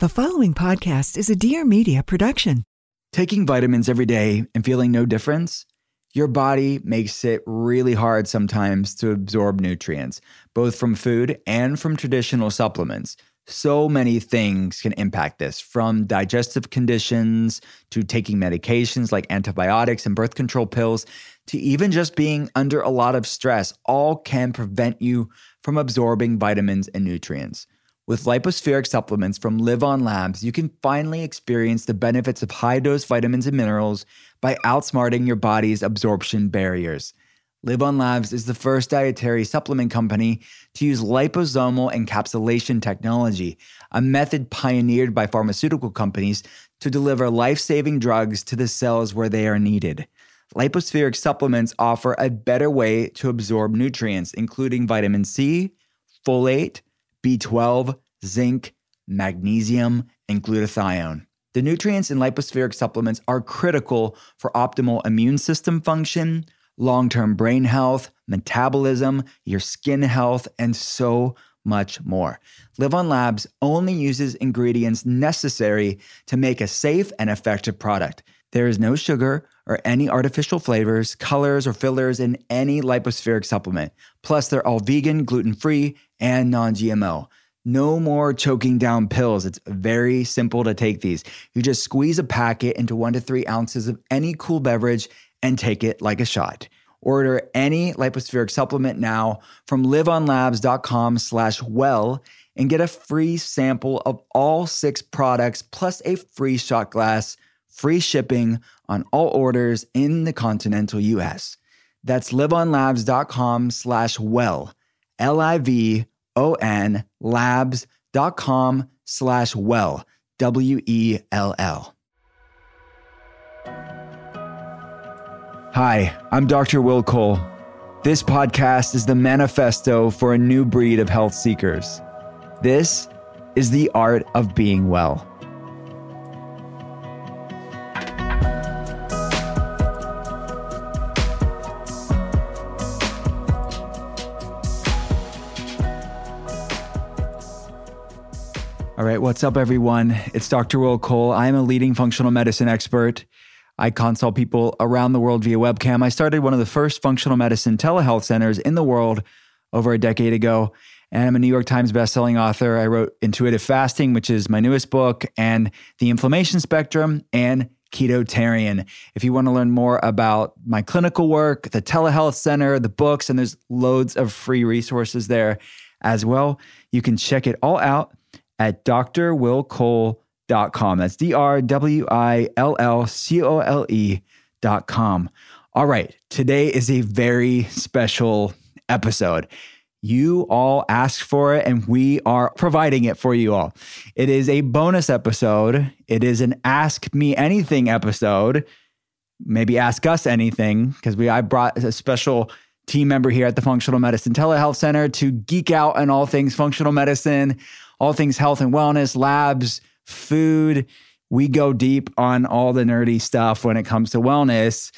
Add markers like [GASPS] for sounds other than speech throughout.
The following podcast is a Dear Media production. Taking vitamins every day and feeling no difference? Your body makes it really hard sometimes to absorb nutrients, both from food and from traditional supplements. So many things can impact this, from digestive conditions to taking medications like antibiotics and birth control pills to even just being under a lot of stress, all can prevent you from absorbing vitamins and nutrients. With Lypo-Spheric supplements from LivOn Labs, you can finally experience the benefits of high dose vitamins and minerals by outsmarting your body's absorption barriers. LivOn Labs is the first dietary supplement company to use liposomal encapsulation technology, a method pioneered by pharmaceutical companies to deliver life saving drugs to the cells where they are needed. Lypo-Spheric supplements offer a better way to absorb nutrients, including vitamin C, folate, B12, zinc, magnesium, and glutathione. The nutrients in Lypo-Spheric supplements are critical for optimal immune system function, long term brain health, metabolism, your skin health, and so much more. LivOn Labs only uses ingredients necessary to make a safe and effective product. There is no sugar or any artificial flavors, colors, or fillers in any Lypo-Spheric supplement. Plus, they're all vegan, gluten free, and non GMO. No more choking down pills. It's very simple to take these. You just squeeze a packet into one to three ounces of any cool beverage and take it like a shot. Order any Lypo-Spheric supplement now from livonlabs.com slash well and get a free sample of all six products plus a free shot glass, free shipping on all orders in the continental US. That's livonlabs.com slash well, L-I-V-O-N labs.com slash well, W-E-L-L. Hi, I'm Dr. Will Cole. This podcast is the manifesto for a new breed of health seekers. This is the art of being well. Right, what's up, everyone? It's Dr. Will Cole. I'm a leading functional medicine expert. I consult people around the world via webcam. I started one of the first functional medicine telehealth centers in the world over a decade ago. And I'm a New York Times bestselling author. I wrote Intuitive Fasting, which is my newest book, and The Inflammation Spectrum and Ketotarian. If you want to learn more about my clinical work, the telehealth center, the books, and there's loads of free resources there as well, you can check it all out at drwillcole.com. That's D R W I L L C O L E.com. All right, today is a very special episode. You all asked for it, and we are providing it for you all. It is a bonus episode. It is an Ask Me Anything episode. Maybe ask us anything because we I brought a special team member here at the Functional Medicine Telehealth Center to geek out on all things functional medicine, all things health and wellness, labs, food. We go deep on all the nerdy stuff when it comes to wellness.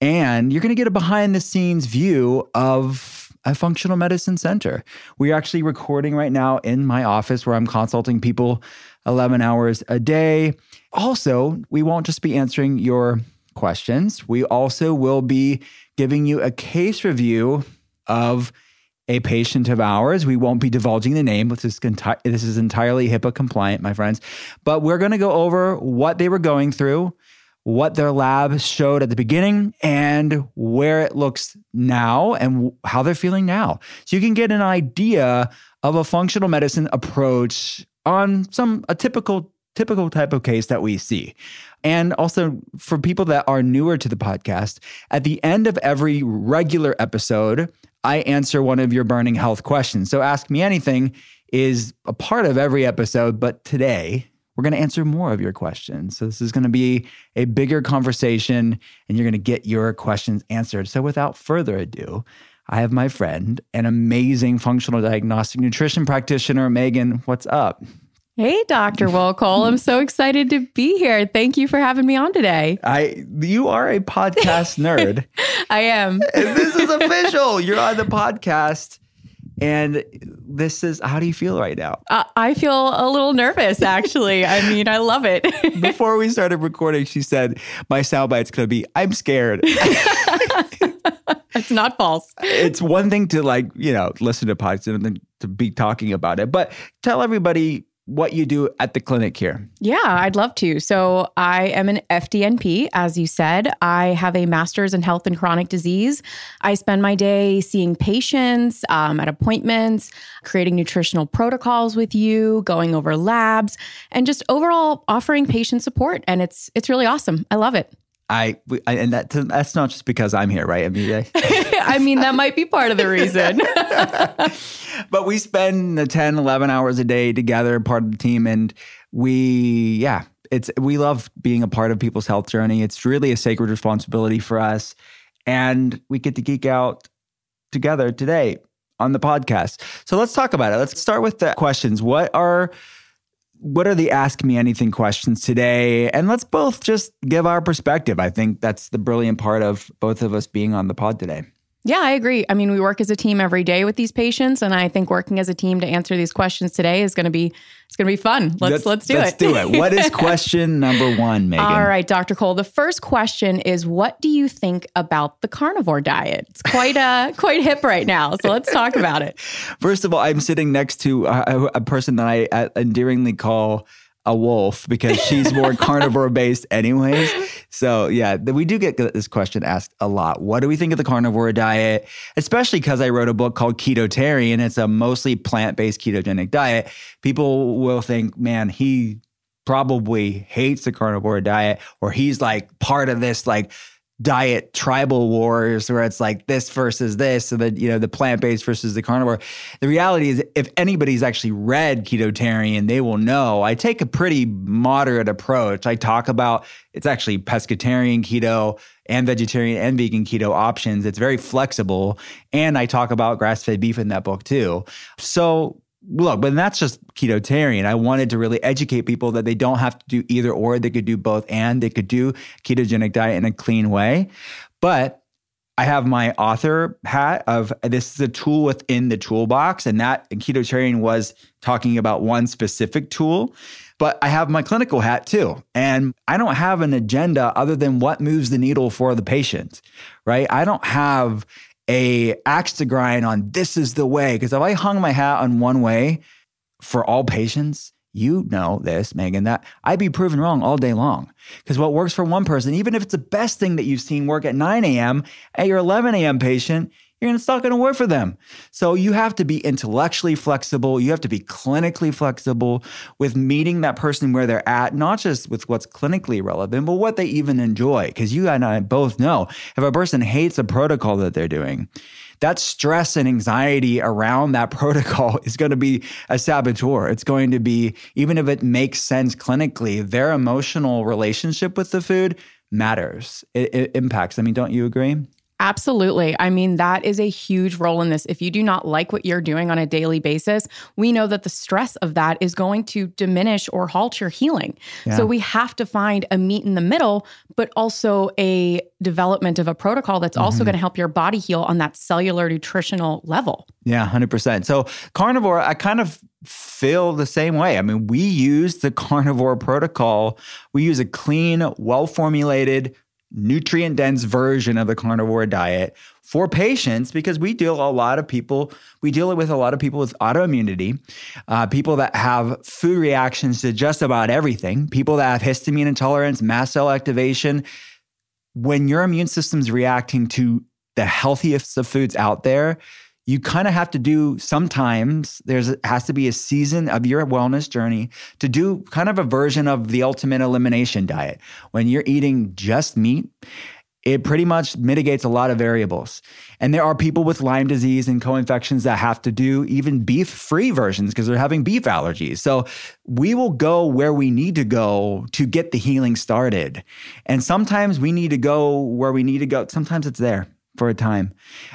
And you're going to get a behind the scenes view of a functional medicine center. We're actually recording right now in my office where I'm consulting people 11 hours a day. Also, we won't just be answering your questions, we also will be giving you a case review of a patient of ours. We won't be divulging the name. This is, enti- this is entirely HIPAA compliant, my friends. But we're going to go over what they were going through, what their lab showed at the beginning, and where it looks now and how they're feeling now. So you can get an idea of a functional medicine approach on some a typical typical type of case that we see. And also for people that are newer to the podcast, at the end of every regular episode, I answer one of your burning health questions. So Ask Me Anything is a part of every episode, but today we're going to answer more of your questions. So this is going to be a bigger conversation and you're going to get your questions answered. So without further ado, I have my friend, an amazing functional diagnostic nutrition practitioner, Megan. What's up? Hey, Dr. Will Cole. I'm so excited to be here. Thank you for having me on today. I you are a podcast [LAUGHS] nerd. I am. This is official. You're on the podcast. And this is how do you feel right now? Uh, I feel a little nervous, actually. I [LAUGHS] mean, I love it. Before we started recording, she said, My soundbite's going to be, I'm scared. [LAUGHS] it's not false. It's one thing to like, you know, listen to podcasts and then to be talking about it. But tell everybody what you do at the clinic here. Yeah, I'd love to. So, I am an FDNP, as you said. I have a master's in health and chronic disease. I spend my day seeing patients um, at appointments, creating nutritional protocols with you, going over labs, and just overall offering patient support. And it's it's really awesome. I love it. I, I and that that's not just because I'm here, right? I mean, I, [LAUGHS] I mean that might be part of the reason. [LAUGHS] but we spend the 10, 11 hours a day together, part of the team, and we, yeah, it's we love being a part of people's health journey. It's really a sacred responsibility for us, and we get to geek out together today on the podcast. So let's talk about it. Let's start with the questions. What are what are the ask me anything questions today? And let's both just give our perspective. I think that's the brilliant part of both of us being on the pod today. Yeah, I agree. I mean, we work as a team every day with these patients, and I think working as a team to answer these questions today is going to be it's going to be fun. Let's let's, let's do let's it. Let's do it. What is [LAUGHS] question number one, Megan? All right, Dr. Cole. The first question is, what do you think about the carnivore diet? It's quite uh [LAUGHS] quite hip right now, so let's talk about it. [LAUGHS] First of all, I'm sitting next to a, a person that I uh, endearingly call a wolf because she's more [LAUGHS] carnivore based anyways. So yeah, we do get this question asked a lot. What do we think of the carnivore diet? Especially because I wrote a book called Ketotarian. It's a mostly plant-based ketogenic diet. People will think, man, he probably hates the carnivore diet or he's like part of this like diet tribal wars where it's like this versus this so that you know the plant-based versus the carnivore. The reality is if anybody's actually read ketotarian they will know. I take a pretty moderate approach. I talk about it's actually pescatarian keto and vegetarian and vegan keto options. It's very flexible. And i talk about grass-fed beef in that book too. So look, but that's just ketotarian. I wanted to really educate people that they don't have to do either or. They could do both and they could do ketogenic diet in a clean way. But I have my author hat of this is a tool within the toolbox, and that ketotarian was talking about one specific tool. But I have my clinical hat too. And I don't have an agenda other than what moves the needle for the patient, right? I don't have a axe to grind on this is the way. Because if I hung my hat on one way for all patients, you know this, Megan, that I'd be proven wrong all day long. Because what works for one person, even if it's the best thing that you've seen work at 9 a.m., at your 11 a.m. patient, you're it's not going to work for them. So you have to be intellectually flexible. You have to be clinically flexible with meeting that person where they're at, not just with what's clinically relevant, but what they even enjoy. Because you and I both know if a person hates a protocol that they're doing, that stress and anxiety around that [LAUGHS] protocol is going to be a saboteur. It's going to be, even if it makes sense clinically, their emotional relationship with the food matters. It, it impacts. I mean, don't you agree? Absolutely. I mean, that is a huge role in this. If you do not like what you're doing on a daily basis, we know that the stress of that is going to diminish or halt your healing. Yeah. So we have to find a meet in the middle, but also a development of a protocol that's mm-hmm. also going to help your body heal on that cellular nutritional level. Yeah, 100%. So carnivore, I kind of feel the same way. I mean, we use the carnivore protocol. We use a clean, well formulated, nutrient dense version of the carnivore diet for patients because we deal a lot of people we deal with a lot of people with autoimmunity uh, people that have food reactions to just about everything people that have histamine intolerance mast cell activation. When your immune system's reacting to the healthiest of foods out there you kind of have to do sometimes there's has to be a season of your wellness journey to do kind of a version of the ultimate elimination diet. When you're eating just meat it pretty much mitigates a lot of variables. And there are people with lyme disease and co-infections that have to do even beef free versions because they're having beef allergies. So we will go where we need to go to get the healing started. And sometimes we need to go where we need to go sometimes it's there for a time.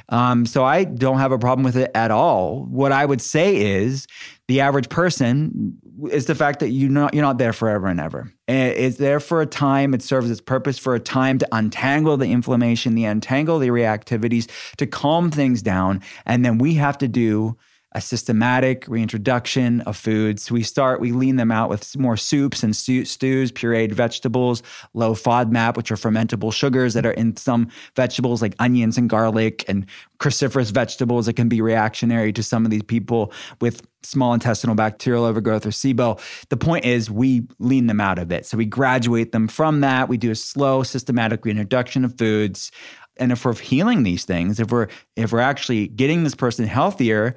Um, so I don't have a problem with it at all. What I would say is the average person is the fact that you're not, you're not there forever and ever. It's there for a time. It serves its purpose for a time to untangle the inflammation, the untangle the reactivities, to calm things down. And then we have to do a systematic reintroduction of foods. We start, we lean them out with more soups and stews, pureed vegetables, low FODMAP, which are fermentable sugars that are in some vegetables like onions and garlic and cruciferous vegetables that can be reactionary to some of these people with small intestinal bacterial overgrowth or SIBO. The point is we lean them out of it. So we graduate them from that. We do a slow, systematic reintroduction of foods. And if we're healing these things, if we're if we're actually getting this person healthier,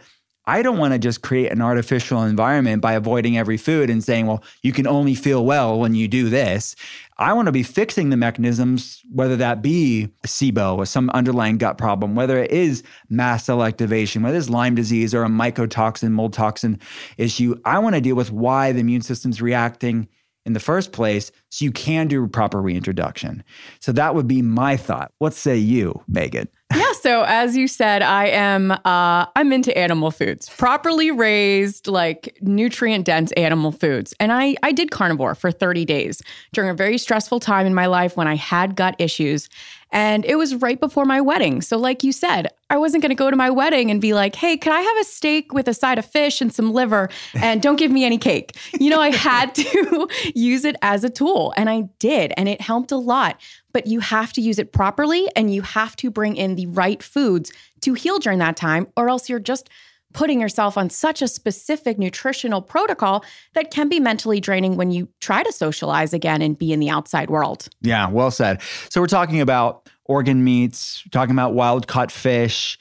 I don't want to just create an artificial environment by avoiding every food and saying, well, you can only feel well when you do this. I want to be fixing the mechanisms, whether that be SIBO or some underlying gut problem, whether it is mast cell activation, whether it's Lyme disease or a mycotoxin, mold toxin issue. I want to deal with why the immune system's reacting in the first place so you can do proper reintroduction. So that would be my thought. What say you, Megan? Yeah, so as you said, I am uh I'm into animal foods. Properly raised like nutrient dense animal foods. And I I did carnivore for 30 days during a very stressful time in my life when I had gut issues. And it was right before my wedding. So, like you said, I wasn't going to go to my wedding and be like, hey, can I have a steak with a side of fish and some liver and don't give me any cake? You know, I had [LAUGHS] to use it as a tool and I did. And it helped a lot. But you have to use it properly and you have to bring in the right foods to heal during that time, or else you're just putting yourself on such a specific nutritional protocol that can be mentally draining when you try to socialize again and be in the outside world. Yeah, well said. So we're talking about organ meats, talking about wild caught fish,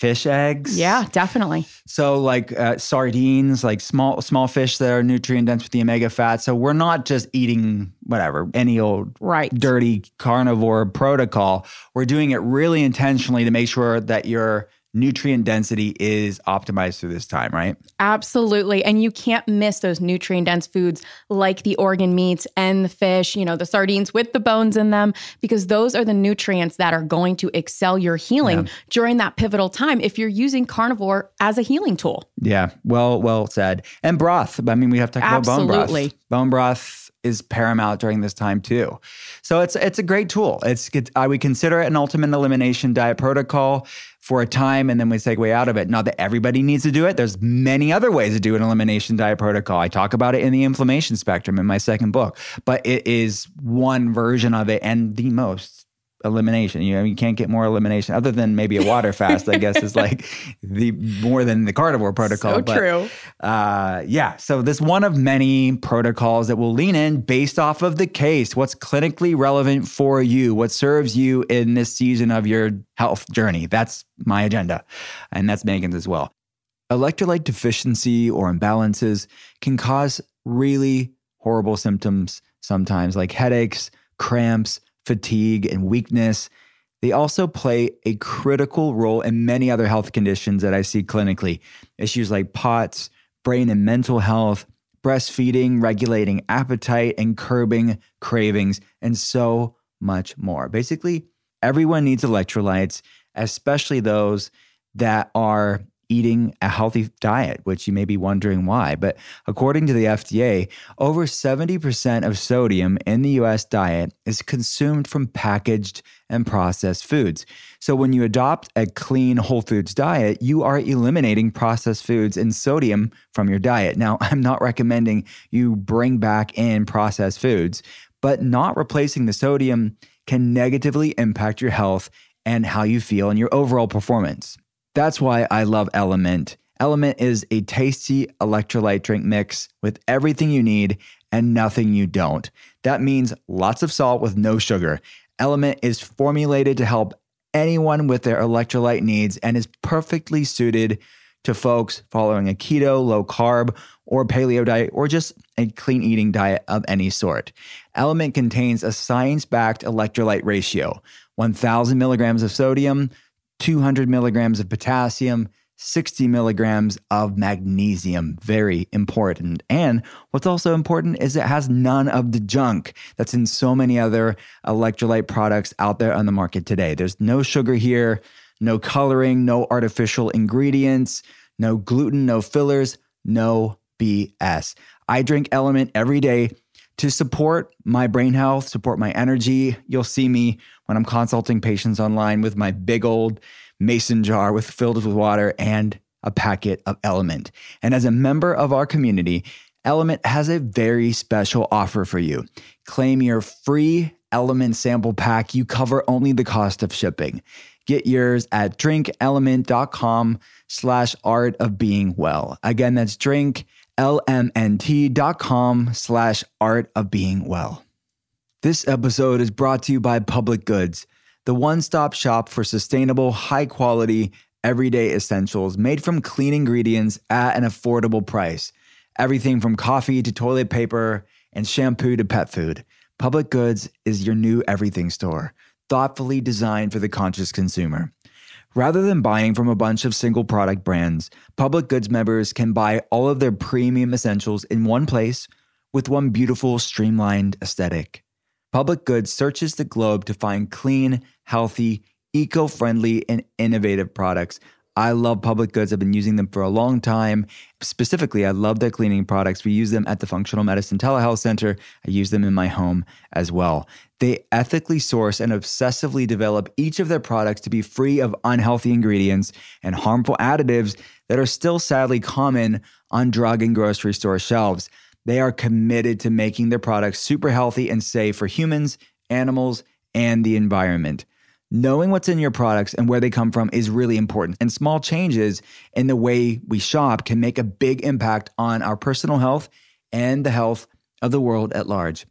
fish eggs. Yeah, definitely. So like uh, sardines, like small small fish that are nutrient dense with the omega fat. So we're not just eating whatever any old right dirty carnivore protocol. We're doing it really intentionally to make sure that you're nutrient density is optimized through this time, right? Absolutely. And you can't miss those nutrient dense foods like the organ meats and the fish, you know, the sardines with the bones in them, because those are the nutrients that are going to excel your healing yeah. during that pivotal time if you're using carnivore as a healing tool. Yeah. Well, well said. And broth. I mean, we have to talk Absolutely. about bone broth. Bone broth is paramount during this time too. So it's it's a great tool. It's, it's I would consider it an ultimate elimination diet protocol for a time and then we segue out of it. Not that everybody needs to do it. There's many other ways to do an elimination diet protocol. I talk about it in the inflammation spectrum in my second book, but it is one version of it and the most elimination. You know, you can't get more elimination other than maybe a water fast. I guess is like [LAUGHS] the more than the carnivore protocol. So but, true. Uh, yeah. So this one of many protocols that will lean in based off of the case. What's clinically relevant for you? What serves you in this season of your health journey? That's my agenda, and that's Megan's as well. Electrolyte deficiency or imbalances can cause really horrible symptoms sometimes, like headaches, cramps fatigue, and weakness. They also play a critical role in many other health conditions that I see clinically. Issues like POTS, brain and mental health, breastfeeding, regulating appetite, and curbing cravings, and so much more. Basically, everyone needs electrolytes, especially those that are eating a healthy diet, which you may be wondering why. But according to the FDA, over 70% of sodium in the US diet is consumed from packaged and processed foods. So when you adopt a clean whole foods diet, you are eliminating processed foods and sodium from your diet. Now, [LAUGHS] I'm not recommending you bring back in processed foods, but not replacing the sodium can negatively impact your health and how you feel and your overall performance. That's why I love LMNT. LMNT is a tasty electrolyte drink mix with everything you need and nothing you don't. That means lots of salt with no sugar. LMNT is formulated to help anyone with their electrolyte needs and is perfectly suited to folks following a keto, low carb, or paleo diet, or just a clean eating diet of any sort. LMNT contains a science backed electrolyte ratio 1,000 milligrams of sodium, 200 milligrams of potassium, 60 milligrams of magnesium. Very important. And what's also important is it has none of the junk that's in so many other electrolyte products out there on the market today. There's no sugar here, no coloring, no artificial ingredients, no gluten, no fillers, no BS. I drink LMNT every day to support my brain health, support my energy. You'll see me when I'm consulting patients online with my big old mason jar with filled with water and a packet of LMNT. And as a member of our community, LMNT has a very special offer for you. Claim your free LMNT sample pack. You cover only the cost of shipping. Get yours at drinklmnt.com slash art of being well. Again, that's drinklmnt.com slash art of being well. This episode is brought to you by Public Goods the one stop shop for sustainable, high quality, everyday essentials made from clean ingredients at an affordable price. Everything from coffee to toilet paper and shampoo to pet food. Public Goods is your new everything store, thoughtfully designed for the conscious consumer. Rather than buying from a bunch of single product brands, Public Goods members can buy all of their premium essentials in one place with one beautiful, streamlined aesthetic. Public Goods searches the globe to find clean, healthy, eco friendly, and innovative products. I love Public Goods. I've been using them for a long time. Specifically, I love their cleaning products. We use them at the Functional Medicine Telehealth Center. I use them in my home as well. They ethically source and obsessively develop each of their products to be free of unhealthy ingredients and harmful additives that are still sadly common on drug and grocery store shelves. They are committed to making their products super healthy and safe for humans, animals, and the environment. Knowing what's in your products and where they come from is really important. And small changes in the way we shop can make a big impact on our personal health and the health of the world at large.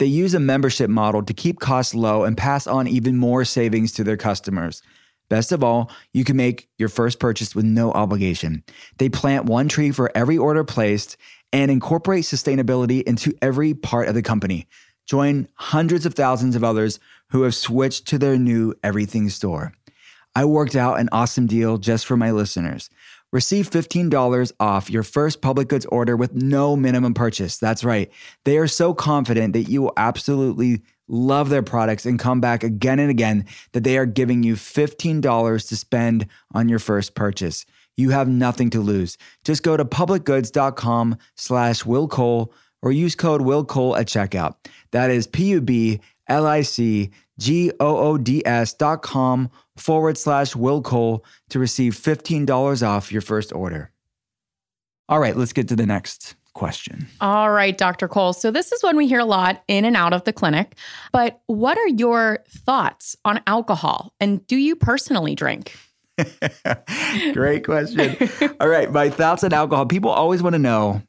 They use a membership model to keep costs low and pass on even more savings to their customers. Best of all, you can make your first purchase with no obligation. They plant one tree for every order placed and incorporate sustainability into every part of the company. Join hundreds of thousands of others who have switched to their new everything store. I worked out an awesome deal just for my listeners. Receive $15 off your first public goods order with no minimum purchase. That's right. They are so confident that you will absolutely love their products and come back again and again that they are giving you $15 to spend on your first purchase you have nothing to lose. Just go to publicgoods.com slash Will Cole or use code Will Cole at checkout. That is P-U-B-L-I-C G-O-O-D-S dot com forward slash Will Cole to receive $15 off your first order. All right, let's get to the next question. All right, Dr. Cole. So, this is one we hear a lot in and out of the clinic. But what are your thoughts on alcohol? And do you personally drink? [LAUGHS] Great question. all right, my thoughts on alcohol. People always want to know,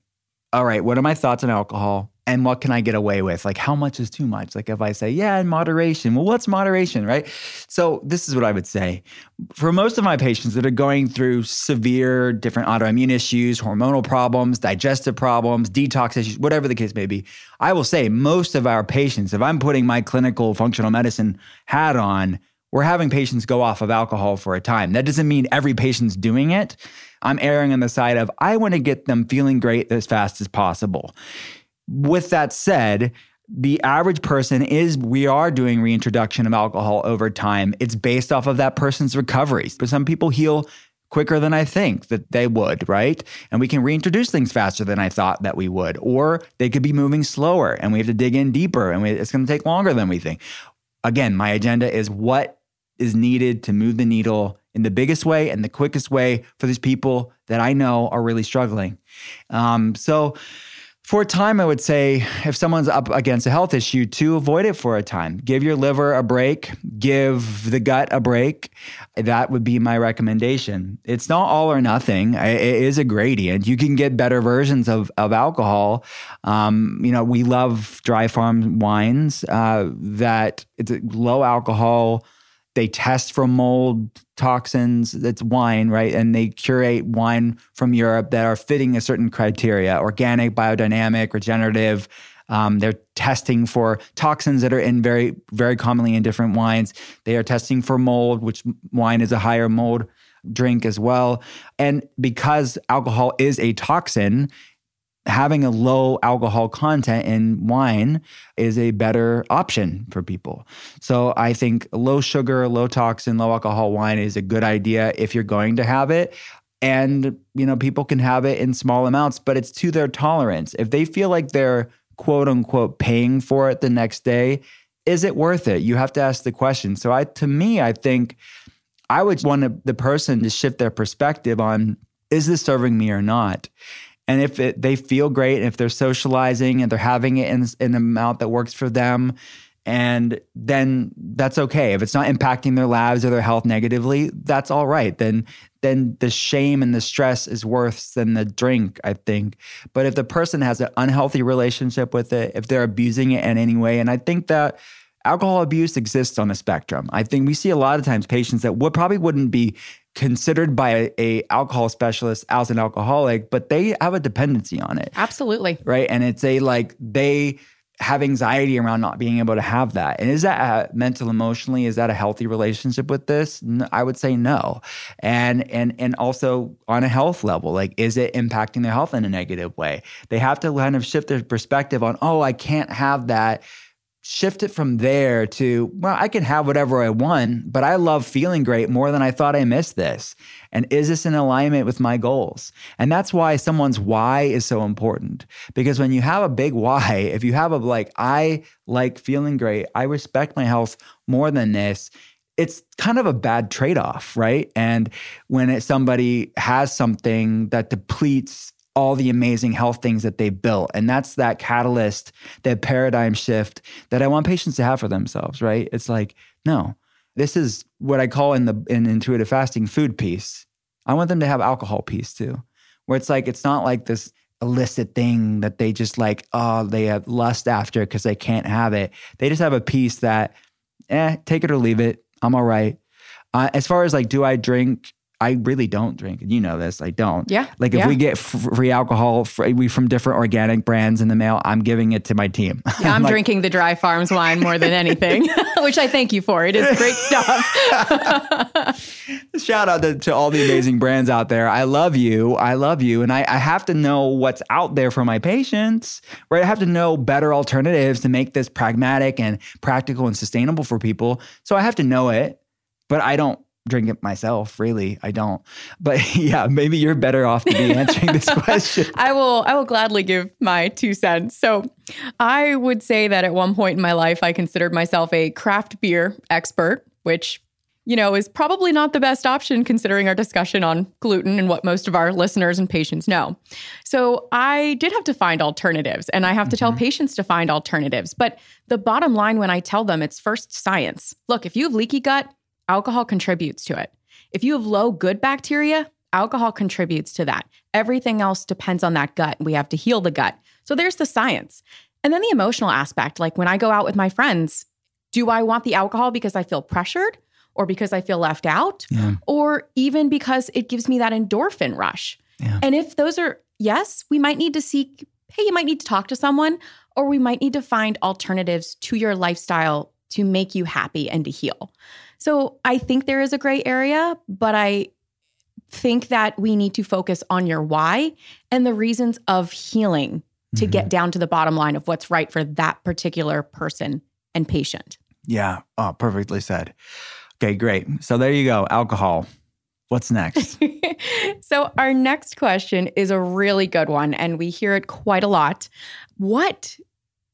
all right, what are my thoughts on alcohol? And what can I get away with? Like, how much is too much? Like, if I say, yeah, in moderation, well, what's moderation, right? So, this is what I would say. For most of my patients that are going through severe different autoimmune issues, hormonal problems, digestive problems, detox issues, whatever the case may be, I will say most of our patients, if I'm putting my clinical functional medicine hat on, we're having patients go off of alcohol for a time. That doesn't mean every patient's doing it. I'm erring on the side of I want to get them feeling great as fast as possible. With that said, the average person is we are doing reintroduction of alcohol over time. It's based off of that person's recovery. But some people heal quicker than I think that they would, right? And we can reintroduce things faster than I thought that we would. Or they could be moving slower and we have to dig in deeper and we, it's going to take longer than we think. Again, my agenda is what is needed to move the needle in the biggest way and the quickest way for these people that I know are really struggling. Um, so For a time, I would say if someone's up against a health issue, to avoid it for a time. Give your liver a break, give the gut a break. That would be my recommendation. It's not all or nothing, it is a gradient. You can get better versions of, of alcohol. Um, you know, we love dry farm wines uh, that it's low alcohol they test for mold toxins. It's wine, right? And they curate wine from Europe that are fitting a certain criteria organic, biodynamic, regenerative. Um, they're testing for toxins that are in very, very commonly in different wines. They are testing for mold, which wine is a higher mold drink as well. And because alcohol is a toxin, having a low alcohol content in wine is a better option for people. So I think low sugar, low toxin, low alcohol wine is a good idea if you're going to have it. And, you know, people can have it in small amounts, but it's to their tolerance. If they feel like they're quote unquote paying for it the next day, is it worth it? You have to ask the question. So I to me, I think I would want the person to shift their perspective on is this serving me or not? And if it, they feel great, and if they're socializing and they're having it in, in an amount that works for them, and then that's okay. If it's not impacting their lives or their health negatively, that's all right. Then then the shame and the stress is worse than the drink, I think. But if the person has an unhealthy relationship with it, if they're abusing it in any way, and I think that alcohol abuse exists on a spectrum. I think we see a lot of times patients that would probably wouldn't be considered by a, a, alcohol specialist as an alcoholic, but they have a dependency on it. Absolutely. Right. And it's a like they have anxiety around not being able to have that. And is that a, mental emotionally is that a healthy relationship with this? I would say no. And and and also on a health level, like is it impacting their health in a negative way? They have to kind of shift their perspective on, "Oh, I can't have that." Shift it from there to, well, I can have whatever I want, but I love feeling great more than I thought I missed this. And is this in alignment with my goals? And that's why someone's why is so important. Because when you have a big why, [LAUGHS] if you have a like, I like feeling great, I respect my health more than this, it's kind of a bad trade off, right? And when it, somebody has something that depletes all the amazing health things that they built. And that's that catalyst, that paradigm shift that I want patients to have for themselves, right? It's like, no, this is what I call in the in intuitive fasting food peace. I want them to have alcohol peace too, where it's like, it's not like this illicit thing that they just like, oh, they have lust after because they can't have it. They just have a piece that, eh, take it or leave it. I'm all right. Uh, as far as like, do I drink I really don't drink. You know this. I don't. Yeah. Like if yeah. we get free alcohol free, we from different organic brands in the mail, I'm giving it to my team. [LAUGHS] Yeah, I'm like, drinking the Dry Farms wine more than anything, [LAUGHS] [LAUGHS] which I thank you for. It is great stuff. Shout out to, to, all the amazing brands out there. I love you. I love you. And I, I have to know what's out there for my patients, right? I have to know better alternatives to make this pragmatic and practical and sustainable for people. So I have to know it, but I don't drink it myself really. I don't. But [LAUGHS] yeah maybe you're better off to be answering this [LAUGHS] question. I will i will gladly give my two cents. So i would say that at one point in my life i considered myself a craft beer expert which you know is probably not the best option considering our discussion on gluten and what most of our listeners and patients know. So i did have to find alternatives and i have to mm-hmm. tell patients to find alternatives. But the bottom line when i tell them it's first science. Look if you have leaky gut alcohol contributes to it. If you have low good bacteria, alcohol contributes to that. Everything else depends on that gut. We have to heal the gut. So there's the science. And then the emotional aspect like when I go out with my friends, do I want the alcohol because I feel pressured or because I feel left out yeah. or even because it gives me that endorphin rush? Yeah. And if those are yes, we might need to seek, hey, you might need to talk to someone or we might need to find alternatives to your lifestyle to make you happy and to heal. So I think there is a gray area, but I think that we need to focus on your why and the reasons of healing to mm-hmm. get down to the bottom line of what's right for that particular person and patient. Yeah. Oh, perfectly said. Okay, great. So there you go. Alcohol. What's next? [LAUGHS] so, our next question is a really good one, and we hear it quite a lot. What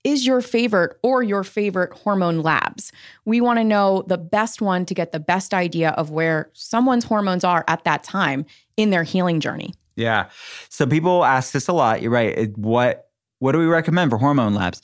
is your favorite or your favorite hormone labs. We want to know the best one to get the best idea of where someone's hormones are at that time in their healing journey. Yeah. So people ask this a lot. You're right. What what do we recommend for hormone labs?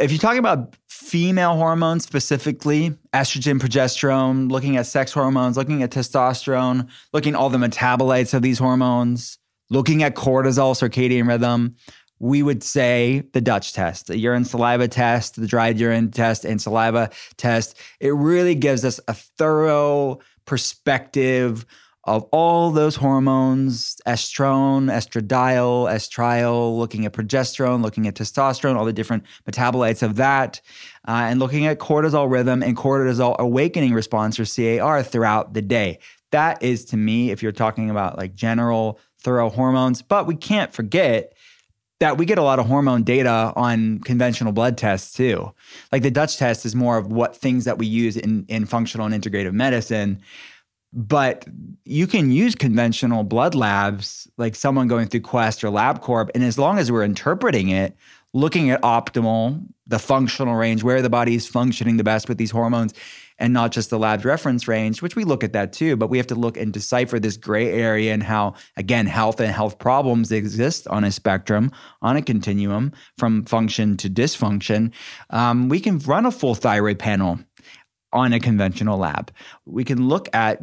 If you're talking about female hormones specifically, estrogen, progesterone, looking at sex hormones, looking at testosterone, looking at all the metabolites of these hormones, looking at cortisol, circadian rhythm, we would say the Dutch test, the urine saliva test, the dried urine test, and saliva test. It really gives us a thorough perspective of all those hormones estrone, estradiol, estriol, looking at progesterone, looking at testosterone, all the different metabolites of that, uh, and looking at cortisol rhythm and cortisol awakening response or CAR throughout the day. That is to me, if you're talking about like general, thorough hormones, but we can't forget that we get a lot of hormone data on conventional blood tests too. Like the Dutch test is more of what things that we use in, in functional and integrative medicine. But you can use conventional blood labs, like someone going through Quest or LabCorp, and as long as we're interpreting it, looking at optimal, the functional range, where the body is functioning the best with these hormones, and not just the lab's reference range, which we look at that too, but we have to look and decipher this gray area and how, again, health and health problems exist on a spectrum, on a continuum from function to dysfunction. Um, we can run a full thyroid panel on a conventional lab. We can look at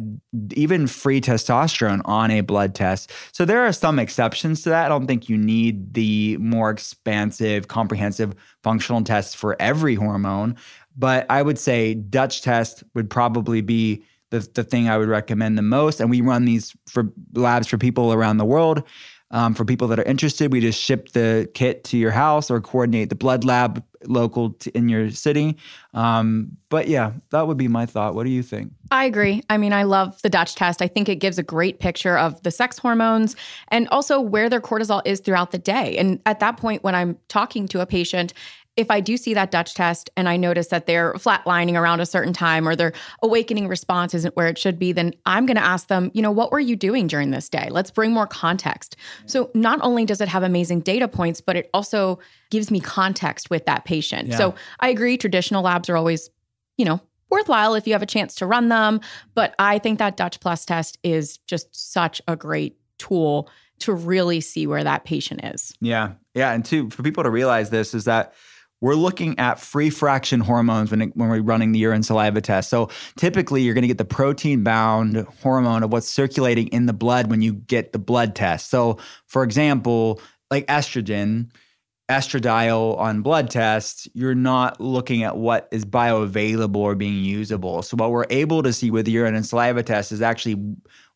even free testosterone on a blood test. So there are some exceptions to that. I don't think you need the more expansive, comprehensive functional tests for every hormone. But I would say Dutch test would probably be the, the thing I would recommend the most. And we run these for labs for people around the world. Um, for people that are interested, we just ship the kit to your house or coordinate the blood lab local to, in your city. Um, but yeah, that would be my thought. What do you think? I agree. I mean, I love the Dutch test. I think it gives a great picture of the sex hormones and also where their cortisol is throughout the day. And at that point, when I'm talking to a patient if I do see that Dutch test and I notice that they're flatlining around a certain time or their awakening response isn't where it should be, then I'm going to ask them, you know, what were you doing during this day? Let's bring more context. So not only does it have amazing data points, but it also gives me context with that patient. Yeah. So I agree, traditional labs are always, you know, worthwhile if you have a chance to run them. But I think that Dutch Plus test is just such a great tool to really see where that patient is. Yeah. Yeah. And two, for people to realize this is that we're looking at free fraction hormones when, it, when we're running the urine saliva test. So typically, you're going to get the protein bound hormone of what's circulating in the blood when you get the blood test. So, for example, like estrogen, estradiol on blood tests, you're not looking at what is bioavailable or being usable. So, what we're able to see with urine and saliva test is actually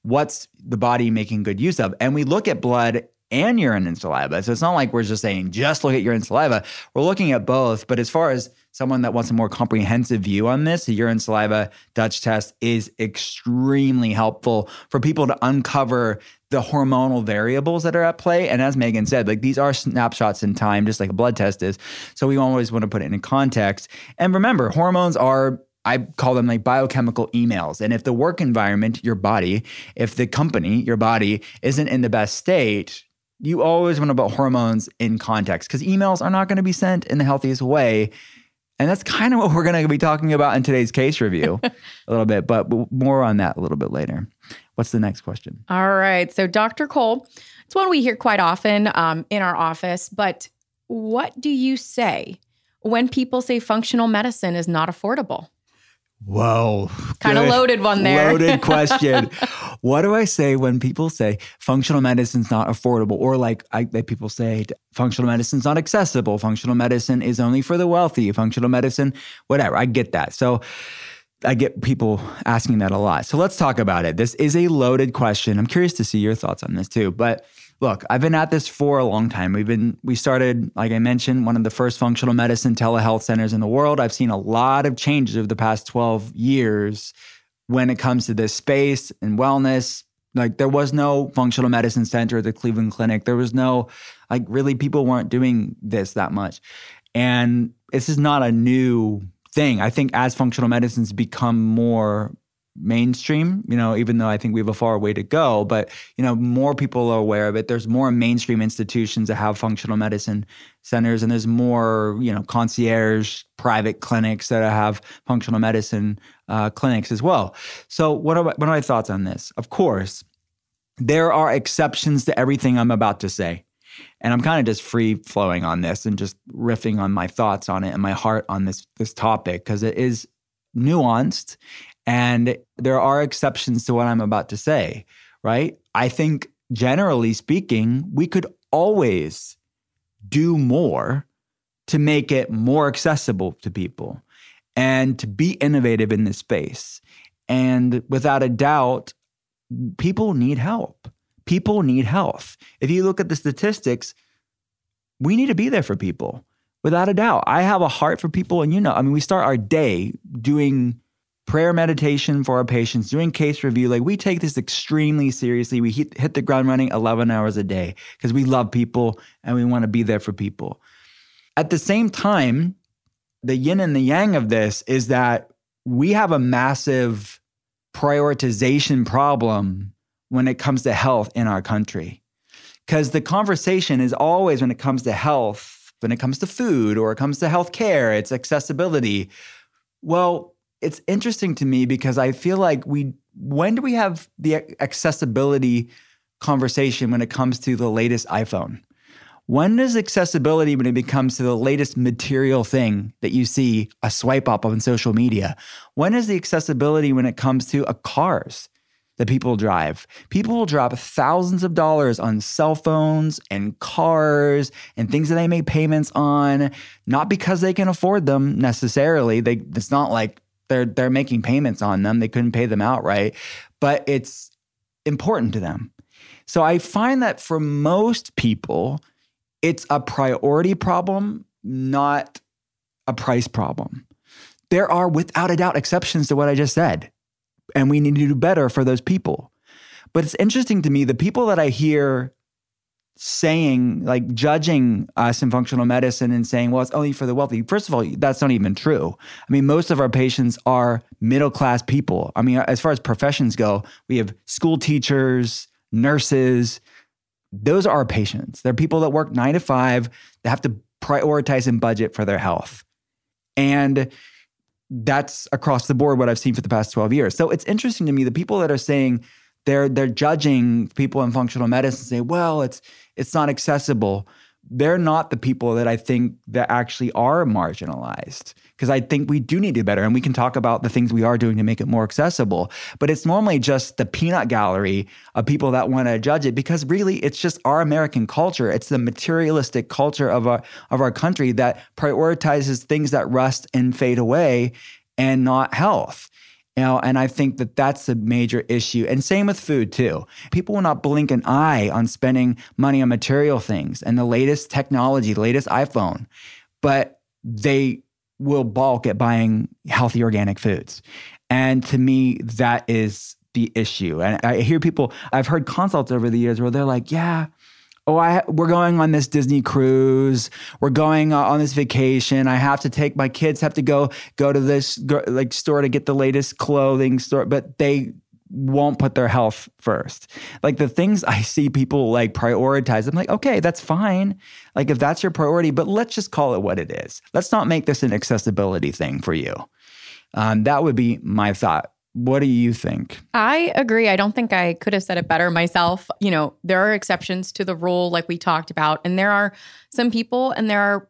what's the body making good use of. And we look at blood and urine and saliva. So it's not like we're just saying just look at urine and saliva. We're looking at both. But as far as someone that wants a more comprehensive view on this, the urine saliva Dutch test is extremely helpful for people to uncover the hormonal variables that are at play. And as Megan said, like these are snapshots in time, just like a blood test is. So we always want to put it in context. And remember, hormones are I call them like biochemical emails. And if the work environment, your body, if the company, your body, isn't in the best state, you always want to put hormones in context because emails are not going to be sent in the healthiest way. And that's kind of what we're going to be talking about in today's case review [LAUGHS] a little bit, but more on that a little bit later. What's the next question? All right. So, Dr. Cole, it's one we hear quite often um, in our office, but what do you say when people say functional medicine is not affordable? Whoa. Kind of loaded one there. Loaded [LAUGHS] question. what do I say when people say functional medicine's not affordable? Or like I, people say functional medicine's not accessible. Functional medicine is only for the wealthy. Functional medicine, whatever. I get that. So I get people asking that a lot. So let's talk about it. This is a loaded question. I'm curious to see your thoughts on this too. But look, I've been at this for a long time. We've been we started, like I mentioned, one of the first functional medicine telehealth centers in the world. I've seen a lot of changes over the past 12 years when it comes to this space and wellness. Like there was no functional medicine center at the Cleveland Clinic. There was no like really people weren't doing this that much. And this is not a new thing. I think as functional medicines become more mainstream, you know, even though I think we have a far way to go, but you know, more people are aware of it. There's more mainstream institutions that have functional medicine centers and there's more, you know, concierge private clinics that have functional medicine uh, clinics as well. So what are, what are my thoughts on this? Of course, there are exceptions to everything I'm about to say. And I'm kind of just free flowing on this and just riffing on my thoughts on it and my heart on this this topic because it is nuanced and there are exceptions to what I'm about to say, right? I think generally speaking, we could always do more to make it more accessible to people and to be innovative in this space. And without a doubt, people need help. People need health. If you look at the statistics, we need to be there for people without a doubt. I have a heart for people. And you know, I mean, we start our day doing prayer meditation for our patients, doing case review. Like we take this extremely seriously. We hit, hit the ground running 11 hours a day because we love people and we want to be there for people. At the same time, the yin and the yang of this is that we have a massive prioritization problem when it comes to health in our country. Because the conversation is always when it comes to health, when it comes to food or it comes to healthcare, it's accessibility. Well, it's interesting to me because I feel like we, when do we have the accessibility conversation when it comes to the latest iPhone? When does accessibility, when it comes to the latest material thing that you see a swipe up on social media? When is the accessibility when it comes to a cars that people drive? People will drop thousands of dollars on cell phones and cars and things that they make payments on, not because they can afford them necessarily. They, it's not like they're they're making payments on them. They couldn't pay them outright, but it's important to them. So I find that for most people, it's a priority problem, not a price problem. There are, without a doubt, exceptions to what I just said. And we need to do better for those people. But it's interesting to me the people that I hear saying, like judging us in functional medicine and saying, well, it's only for the wealthy. First of all, that's not even true. I mean, most of our patients are middle class people. I mean, as far as professions go, we have school teachers, nurses, those are our patients. They're people that work nine to five, that have to prioritize and budget for their health. And that's across the board what I've seen for the past 12 years. So it's interesting to me the people that are saying they're they're judging people in functional medicine say, well, it's it's not accessible they're not the people that I think that actually are marginalized. Because I think we do need to do better. And we can talk about the things we are doing to make it more accessible. But it's normally just the peanut gallery of people that want to judge it because really it's just our American culture. It's the materialistic culture of our of our country that prioritizes things that rust and fade away and not health. You know, and I think that that's a major issue. And same with food too. People will not blink an eye on spending money on material things and the latest technology, the latest iPhone, but they will balk at buying healthy organic foods. And to me, that is the issue. And I hear people, I've heard consults over the years where they're like, yeah, oh I we're going on this Disney cruise. We're going uh, on this vacation. I have to take my kids have to go go to this like store to get the latest clothing store but they won't put their health first. Like the things I see people like prioritize I'm like okay that's fine. Like if that's your priority but let's just call it what it is. Let's not make this an accessibility thing for you. Um, that would be my thought what do you think? I agree. I don't think I could have said it better myself. You know, there are exceptions to the rule, like we talked about, and there are some people, and there are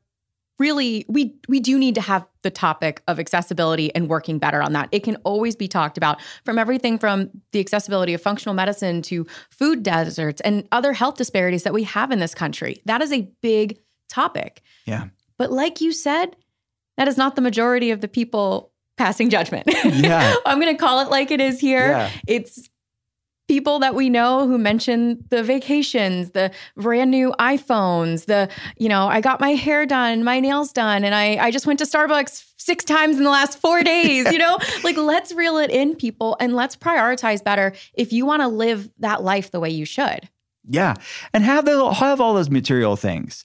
really we we do need to have the topic of accessibility and working better on that. It can always be talked about from everything from the accessibility of functional medicine to food deserts and other health disparities that we have in this country. That is a big topic. Yeah. But like you said, that is not the majority of the people passing judgment. Yeah. [LAUGHS] I'm going to call it like it is here. Yeah. It's people that we know who mention the vacations, the brand new iPhones, the, you know, I got my hair done, my nails done, and I, I just went to Starbucks six times in the last four [LAUGHS] days, you know? like, let's reel it in, people, and let's prioritize better if you want to live that life the way you should. Yeah. And have, the, have all those material things.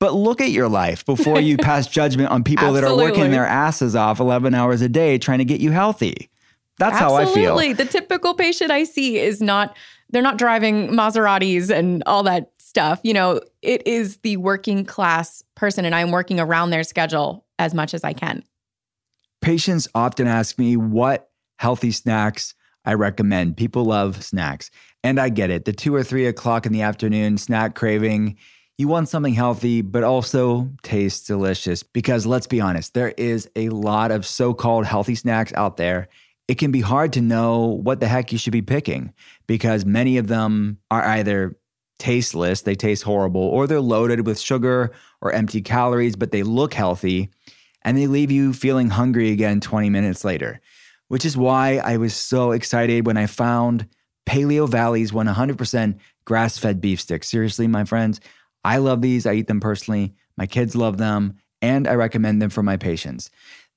But look at your life before you [LAUGHS] pass judgment on people that are working their asses off 11 hours a day trying to get you healthy. That's Absolutely. how I feel. Absolutely. The typical patient I see is not, they're not driving Maseratis and all that stuff. You know, it is the working class person, and I'm working around their schedule as much as I can. Patients often ask me what healthy snacks I recommend. People love snacks. And I get it. The two or three o'clock in the afternoon snack craving You want something healthy, but also tastes delicious. Because let's be honest, there is a lot of so called healthy snacks out there. It can be hard to know what the heck you should be picking because many of them are either tasteless, they taste horrible, or they're loaded with sugar or empty calories, but they look healthy and they leave you feeling hungry again 20 minutes later. Which is why I was so excited when I found Paleovalley's 100% grass fed beef sticks. Seriously, my friends, I love these. I eat them personally. My kids love them, and I recommend them for my patients.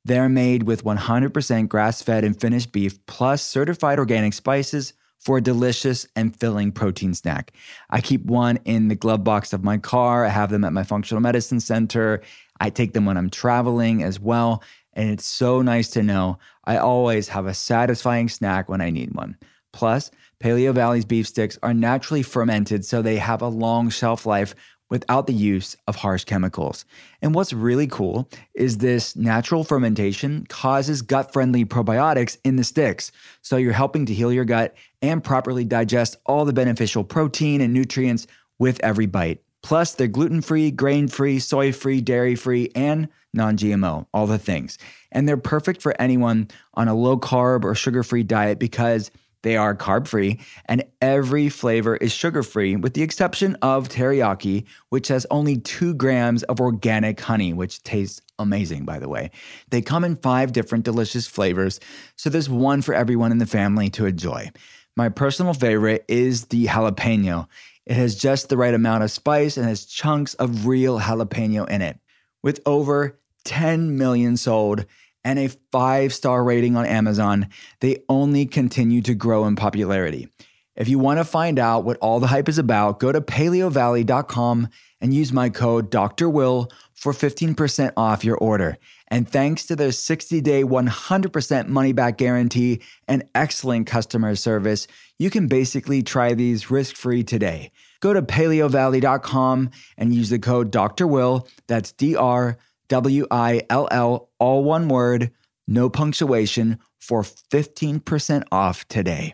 They're made with 100% grass fed and finished beef plus certified organic spices for a delicious and filling protein snack. I keep one in the glove box of my car. I have them at my functional medicine center. I take them when I'm traveling as well. And it's so nice to know I always have a satisfying snack when I need one. Plus, Paleovalley's beef sticks are naturally fermented, so they have a long shelf life without the use of harsh chemicals. And what's really cool is this natural fermentation causes gut friendly probiotics in the sticks. So you're helping to heal your gut and properly digest all the beneficial protein and nutrients with every bite. Plus, they're gluten free, grain free, soy free, dairy free, and non GMO, all the things. And they're perfect for anyone on a low carb or sugar free diet because they are carb free, and every flavor is sugar free, with the exception of teriyaki, which has only two grams of organic honey, which tastes amazing, by the way. They come in five different delicious flavors, so there's one for everyone in the family to enjoy. My personal favorite is the jalapeno. It has just the right amount of spice and has chunks of real jalapeno in it. With over 10 million sold, and a five star rating on Amazon, they only continue to grow in popularity. If you want to find out what all the hype is about, go to paleovalley.com and use my code Dr. Will for 15% off your order. And thanks to their 60 day, 100% money back guarantee and excellent customer service, you can basically try these risk free today. Go to paleovalley.com and use the code Dr. Will, that's D R W I L L, all one word, no punctuation, for 15% off today.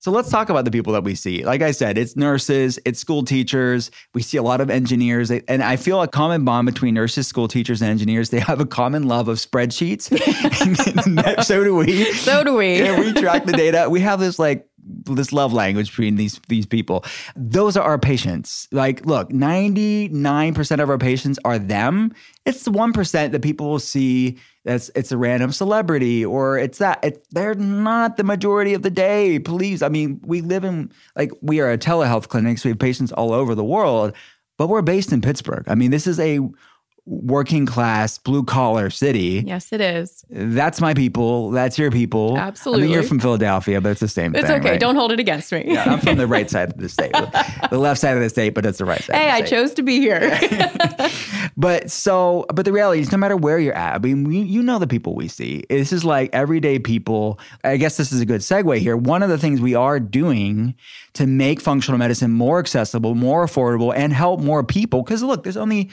So let's talk about the people that we see. Like I said, it's nurses, it's school teachers. We see a lot of engineers. And I feel a common bond between nurses, school teachers, and engineers. They have a common love of spreadsheets. [LAUGHS] so do we. So do we. Yeah, we track the data. We have this like this love language between these these people. Those are our patients. Like, look, 99% of our patients are them. It's the 1% that people will see that's it's a random celebrity or it's that it, they're not the majority of the day. Please. I mean, we live in like we are a telehealth clinic, so we have patients all over the world, but we're based in Pittsburgh. I mean, this is a working class, blue collar city. Yes, it is. That's my people. That's your people. Absolutely. I mean, you're from Philadelphia, but it's the same it's thing. It's okay. right? Don't hold it against me. Yeah, I'm from the right side of the [LAUGHS] state, the left side of the state, but it's the right side. hey, I chose to be here. [LAUGHS] But so, but the reality is, no matter where you're at, I mean, we, you know the people we see. This is like everyday people. I guess this is a good segue here. One of the things we are doing to make functional medicine more accessible, more affordable, and help more people. Because look, there's only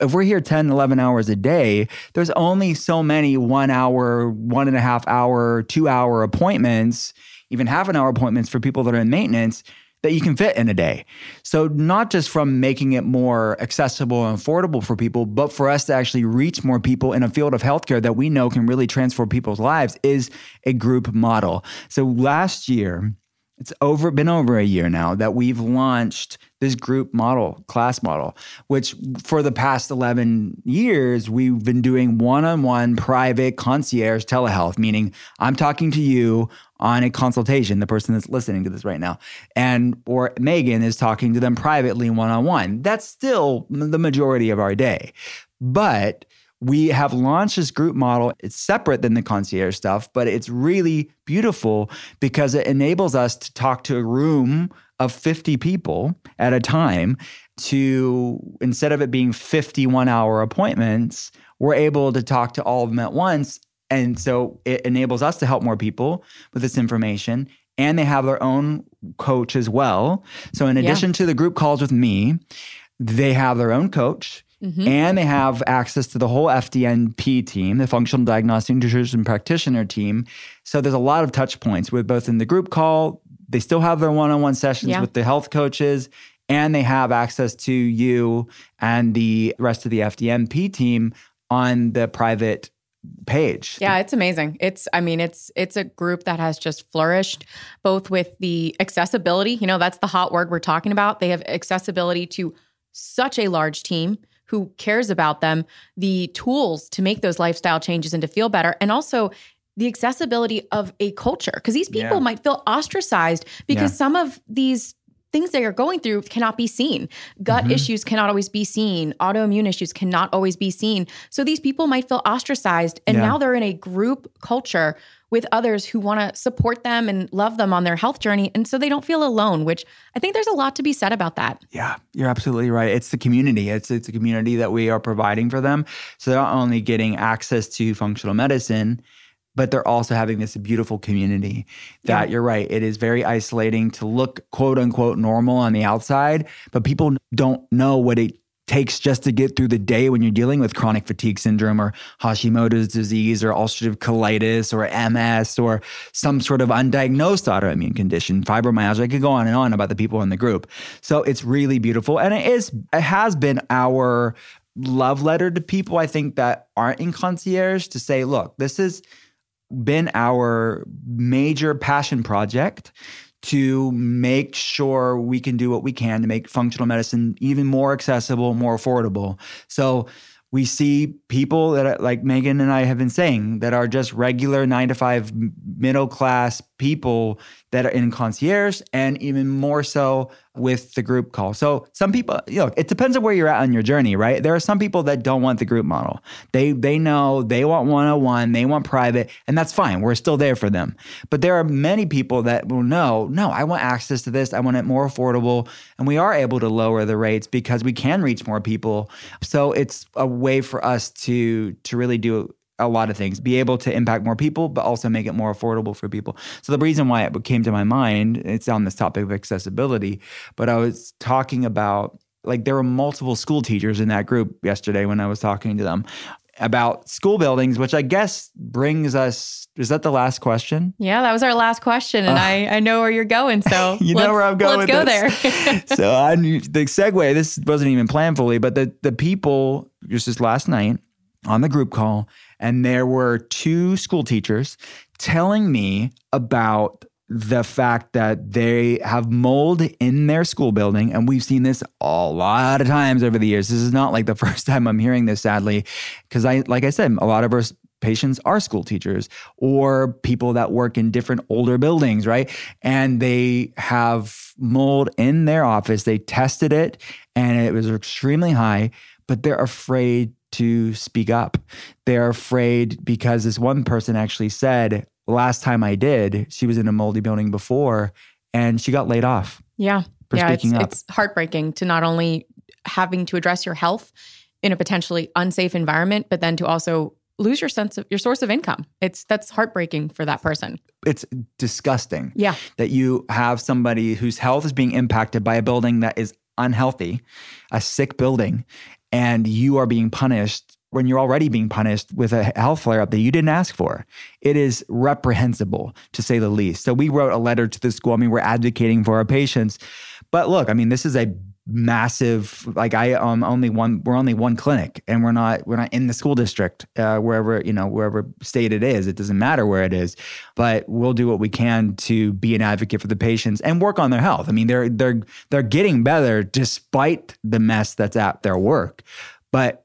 if we're here 10, 11 hours a day, there's only so many one hour, one and a half hour, two hour appointments, even half an hour appointments for people that are in maintenance that you can fit in a day. So, not just from making it more accessible and affordable for people, but for us to actually reach more people in a field of healthcare that we know can really transform people's lives is a group model. So, last year, it's over been over a year now that we've launched this group model, class model, which for the past 11 years we've been doing one-on-one private concierge telehealth, meaning I'm talking to you on a consultation, the person that's listening to this right now, and or Megan is talking to them privately one-on-one. That's still the majority of our day. But we have launched this group model. It's separate than the concierge stuff, but it's really beautiful because it enables us to talk to a room of 50 people at a time to instead of it being 51 hour appointments, we're able to talk to all of them at once. And so it enables us to help more people with this information. And they have their own coach as well. So, in addition to the group calls with me, they have their own coach Mm-hmm. and they have access to the whole FDNP team, the Functional Diagnostic Nutrition Practitioner team. So there's a lot of touch points with both in the group call, they still have their one-on-one sessions Yeah. with the health coaches and they have access to you and the rest of the FDNP team on the private page. Yeah, it's amazing. It's I mean, it's it's a group that has just flourished both with the accessibility, you know, that's the hot word we're talking about. They have accessibility to such a large team who cares about them, the tools to make those lifestyle changes and to feel better and also the accessibility of a culture because these people Yeah. might feel ostracized because Yeah. some of these things they are going through cannot be seen. Gut Mm-hmm. issues cannot always be seen. Autoimmune issues cannot always be seen. So these people might feel ostracized and Yeah. now they're in a group culture with others who want to support them and love them on their health journey and so they don't feel alone, which I think there's a lot to be said about that. Yeah, you're absolutely right. It's the community. It's it's a community that we are providing for them. So they're not only getting access to functional medicine, but they're also having this beautiful community that you're right. It is very isolating to look quote unquote normal on the outside, but people don't know what it takes just to get through the day when you're dealing with chronic fatigue syndrome or Hashimoto's disease or ulcerative colitis or MS or some sort of undiagnosed autoimmune condition, fibromyalgia. I could go on and on about the people in the group. So it's really beautiful. And it is, it has been our love letter to people, I think, that aren't in concierge to say, look, this has been our major passion project to make sure we can do what we can to make functional medicine even more accessible, more affordable. So we see people that, like Megan and I have been saying, that are just regular nine to five middle class people that are in concierge, and even more so with the group call. So some people, you know, it depends on where you're at on your journey, right? There are some people that don't want the group model. They they know they want one on one, they want private, and that's fine. We're still there for them. But there are many people that will know, no, I want access to this. I want it more affordable, and we are able to lower the rates because we can reach more people. So it's a way for us to to really do a lot of things, be able to impact more people, but also make it more affordable for people. So the reason why it came to my mind, it's on this topic of accessibility, but I was talking about like there were multiple school teachers in that group yesterday when I was talking to them about school buildings, which I guess brings us. Is that the last question? Yeah, that was our last question, and uh, I, I know where you're going. So [LAUGHS] You know where I'm going Let's go this. there. so [LAUGHS] I the segue. This wasn't even planned fully, but the the people just this last night on the group call, and there were two school teachers telling me about the fact that they have mold in their school building. And we've seen this a lot of times over the years. This is not like the [LAUGHS] first time i'm hearing this sadly because i like i said a lot of our patients are school teachers or people that work in different older buildings right? And they have mold in their office. They tested it and it was extremely high but they're afraid to speak up. They're afraid because this one person actually said, last time I did, she was in a moldy building before and she got laid off. Yeah. for yeah, it's, up. it's heartbreaking to not only having to address your health in a potentially unsafe environment, but then to also lose your sense of your source of income. It's that's heartbreaking for that person. It's disgusting Yeah. that you have somebody whose health is being impacted by a building that is unhealthy, a sick building, and you are being punished when you're already being punished with a health flare up that you didn't ask for. It is reprehensible to say the least. So we wrote a letter to the school. I mean, we're advocating for our patients. But look, I mean, this is a massive like i um only one we're only one clinic and we're not we're not in the school district uh, wherever you know wherever state it is. It doesn't matter where it is but we'll do what we can to be an advocate for the patients and work on their health. I mean they're they're they're getting better despite the mess that's at their work but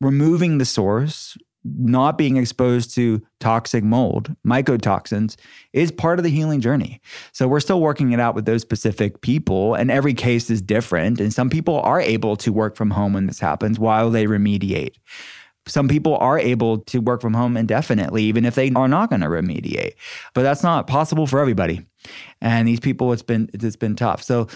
removing the source not being exposed to toxic mold, mycotoxins, is part of the healing journey. So we're still working it out with those specific people, and every case is different. And some people are able to work from home when this happens while they remediate. Some people are able to work from home indefinitely, even if they are not going to remediate. But that's not possible for everybody. And these people, it's been it's been tough. So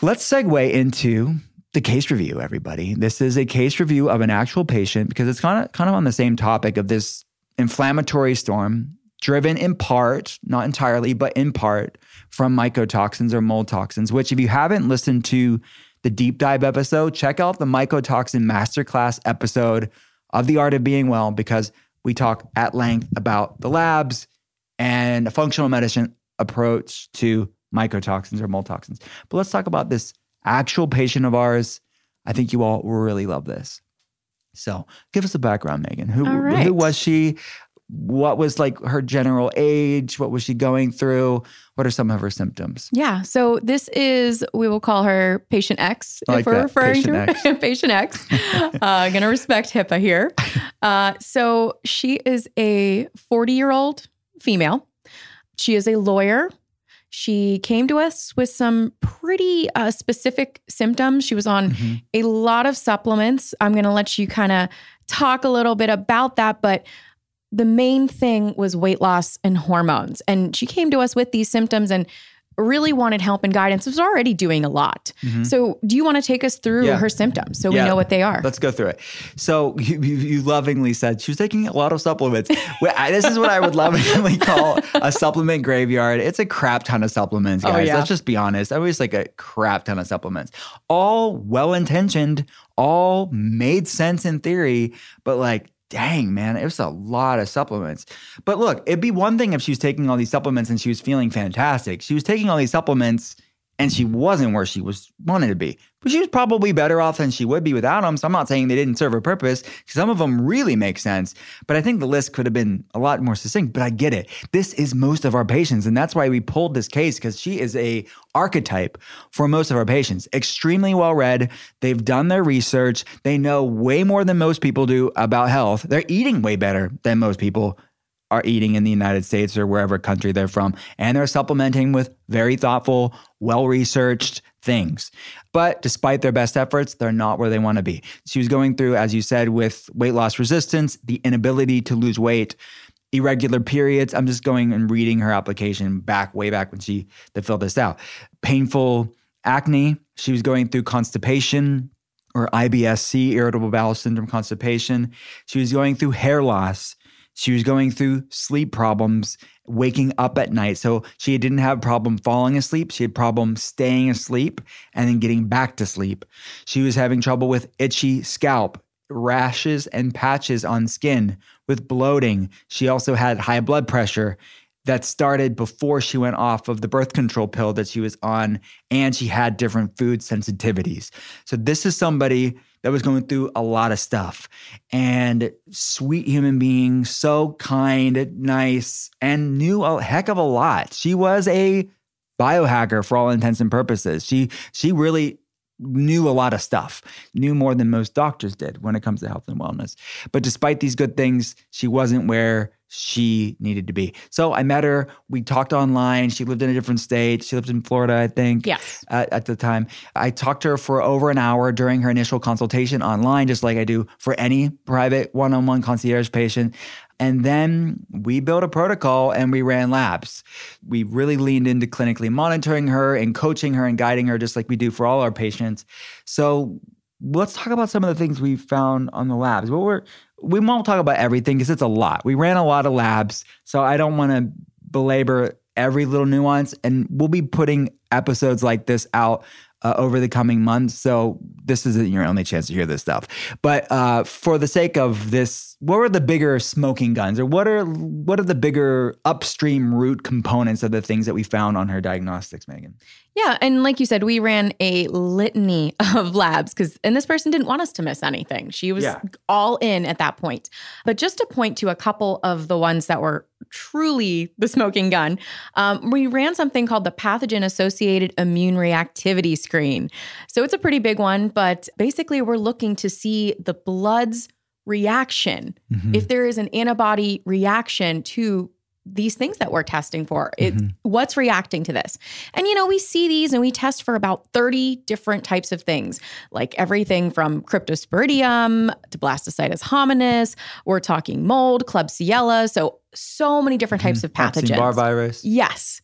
let's segue into the case review, everybody. This is a case review of an actual patient because it's kind of kind of on the same topic of this inflammatory storm driven in part, not entirely, but in part from mycotoxins or mold toxins, which if you haven't listened to the deep dive episode, check out the mycotoxin masterclass episode of The Art of Being Well because we talk at length about the labs and a functional medicine approach to mycotoxins or mold toxins. But let's talk about this actual patient of ours. I think you all will really love this. So, give us a background, Megan. Who right. who was she? What was like her general age? What was she going through? What are some of her symptoms? Yeah. So this is, we will call her patient X I like if we're that, referring patient to X. patient X. [LAUGHS] [LAUGHS] uh, going to respect HIPAA here. Uh, so she is a 40 year old female. She is a lawyer. She came to us with some pretty uh, specific symptoms. She was on Mm-hmm. a lot of supplements. I'm going to let you kind of talk a little bit about that, but the main thing was weight loss and hormones. And she came to us with these symptoms and really wanted help and guidance. Was already doing a lot. So, do you want to take us through Mm-hmm. Yeah. her symptoms so Yeah. we know what they are? Let's go through it. So [LAUGHS] you, you, you lovingly said she was taking a lot of supplements. This is what I would lovingly [LAUGHS] call a supplement graveyard. It's a crap ton of supplements, Oh, guys. yeah. Let's just be honest. I was like a crap ton of supplements, all well intentioned, all made sense in theory, but like. Dang, man, it was a lot of supplements. But look, it'd be one thing if she was taking all these supplements and she was feeling fantastic. She was taking all these supplements and she wasn't where she was wanted to be. But she was probably better off than she would be without them. So I'm not saying they didn't serve a purpose. Some of them really make sense, but I think the list could have been a lot more succinct. But I get it. This is most of our patients, and that's why we pulled this case because she is a archetype for most of our patients. Extremely well read. They've done their research. They know way more than most people do about health. They're eating way better than most people are eating in the United States or wherever country they're from. And they're supplementing with very thoughtful, well researched things. But despite their best efforts, they're not where they want to be. She was going through, as you said, with weight loss resistance, the inability to lose weight. Irregular periods. I'm just going and reading her application back, way back when she they filled this out. Painful acne. She was going through constipation, or IBS-C, irritable bowel syndrome constipation. She was going through hair loss. She was going through sleep problems, waking up at night. So she didn't have problem falling asleep. She had problem staying asleep and then getting back to sleep. She was having trouble with itchy scalp, rashes and patches on skin, with bloating. She also had high blood pressure that started before she went off of the birth control pill that she was on, and she had different food sensitivities. So, this is somebody that was going through a lot of stuff and sweet human being, so kind, nice, and knew a heck of a lot. She was a biohacker for all intents and purposes. She she really knew a lot of stuff, knew more than most doctors did when it comes to health and wellness. But despite these good things, she wasn't where she needed to be. So I met her. We talked online. She lived in a different state. She lived in Florida, I think. Yes. At, at the time, I talked to her for over an hour during her initial consultation online, just like I do for any private one-on-one concierge patient. And then we built a protocol and we ran labs. We really leaned into clinically monitoring her and coaching her and guiding her, just like we do for all our patients. So let's talk about some of the things we found on the labs. What were we won't talk about everything because it's a lot. We ran a lot of labs, so I don't want to belabor every little nuance. And we'll be putting episodes like this out uh, over the coming months. So this isn't your only chance to hear this stuff. But uh, for the sake of this, what are the bigger smoking guns, or what are what are the bigger upstream root components of the things that we found on her diagnostics, Megan? Yeah, and like you said, we ran a litany [LAUGHS] of labs because, and this person didn't want us to miss anything. She was Yeah. all in at that point. But just to point to a couple of the ones that were truly the smoking gun, um, we ran something called the pathogen associated immune reactivity screen. So it's a pretty big one, but basically, we're looking to see the blood's reaction if there is an antibody reaction to these things that we're testing for. It mm-hmm. what's reacting to this? And you know we see these and we test for about 30 different types of things like everything from cryptosporidium to blastocystis hominis. We're talking mold klebsiella so so many different mm-hmm. types of pathogens. Epstein-Barr virus. yes.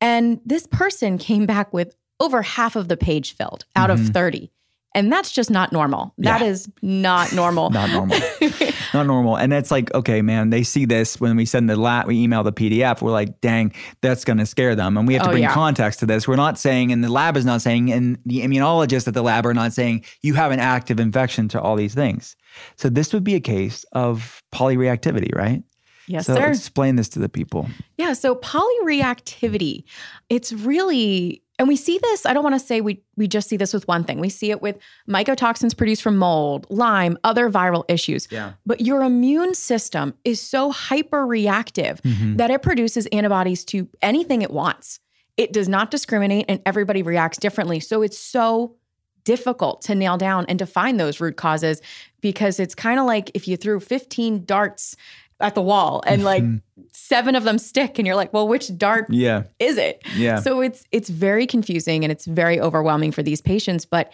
And this person came back with over half of the page filled out of mm-hmm. 30 and that's just not normal That Yeah. is not normal [LAUGHS] not normal. [LAUGHS] not normal. And it's like, okay, man, they see this when we send the lab, we email the PDF. We're like, dang, that's going to scare them. And we have to Oh, bring yeah. context to this. We're not saying, and the lab is not saying, and the immunologists at the lab are not saying, you have an active infection to all these things. So this would be a case of polyreactivity, right? yes so sir explain this to the people. Yeah, so polyreactivity, it's really and we see this, I don't want to say we we just see this with one thing. We see it with mycotoxins produced from mold, Lyme, other viral issues. Yeah. But your immune system is so hyper reactive Mm-hmm. that it produces antibodies to anything it wants. It does not discriminate and everybody reacts differently. So it's so difficult to nail down and to find those root causes because it's kind of like if you threw 15 darts at the wall and like mm-hmm. seven of them stick and you're like, well, which dart Yeah. is it? Yeah. So it's it's very confusing and it's very overwhelming for these patients, but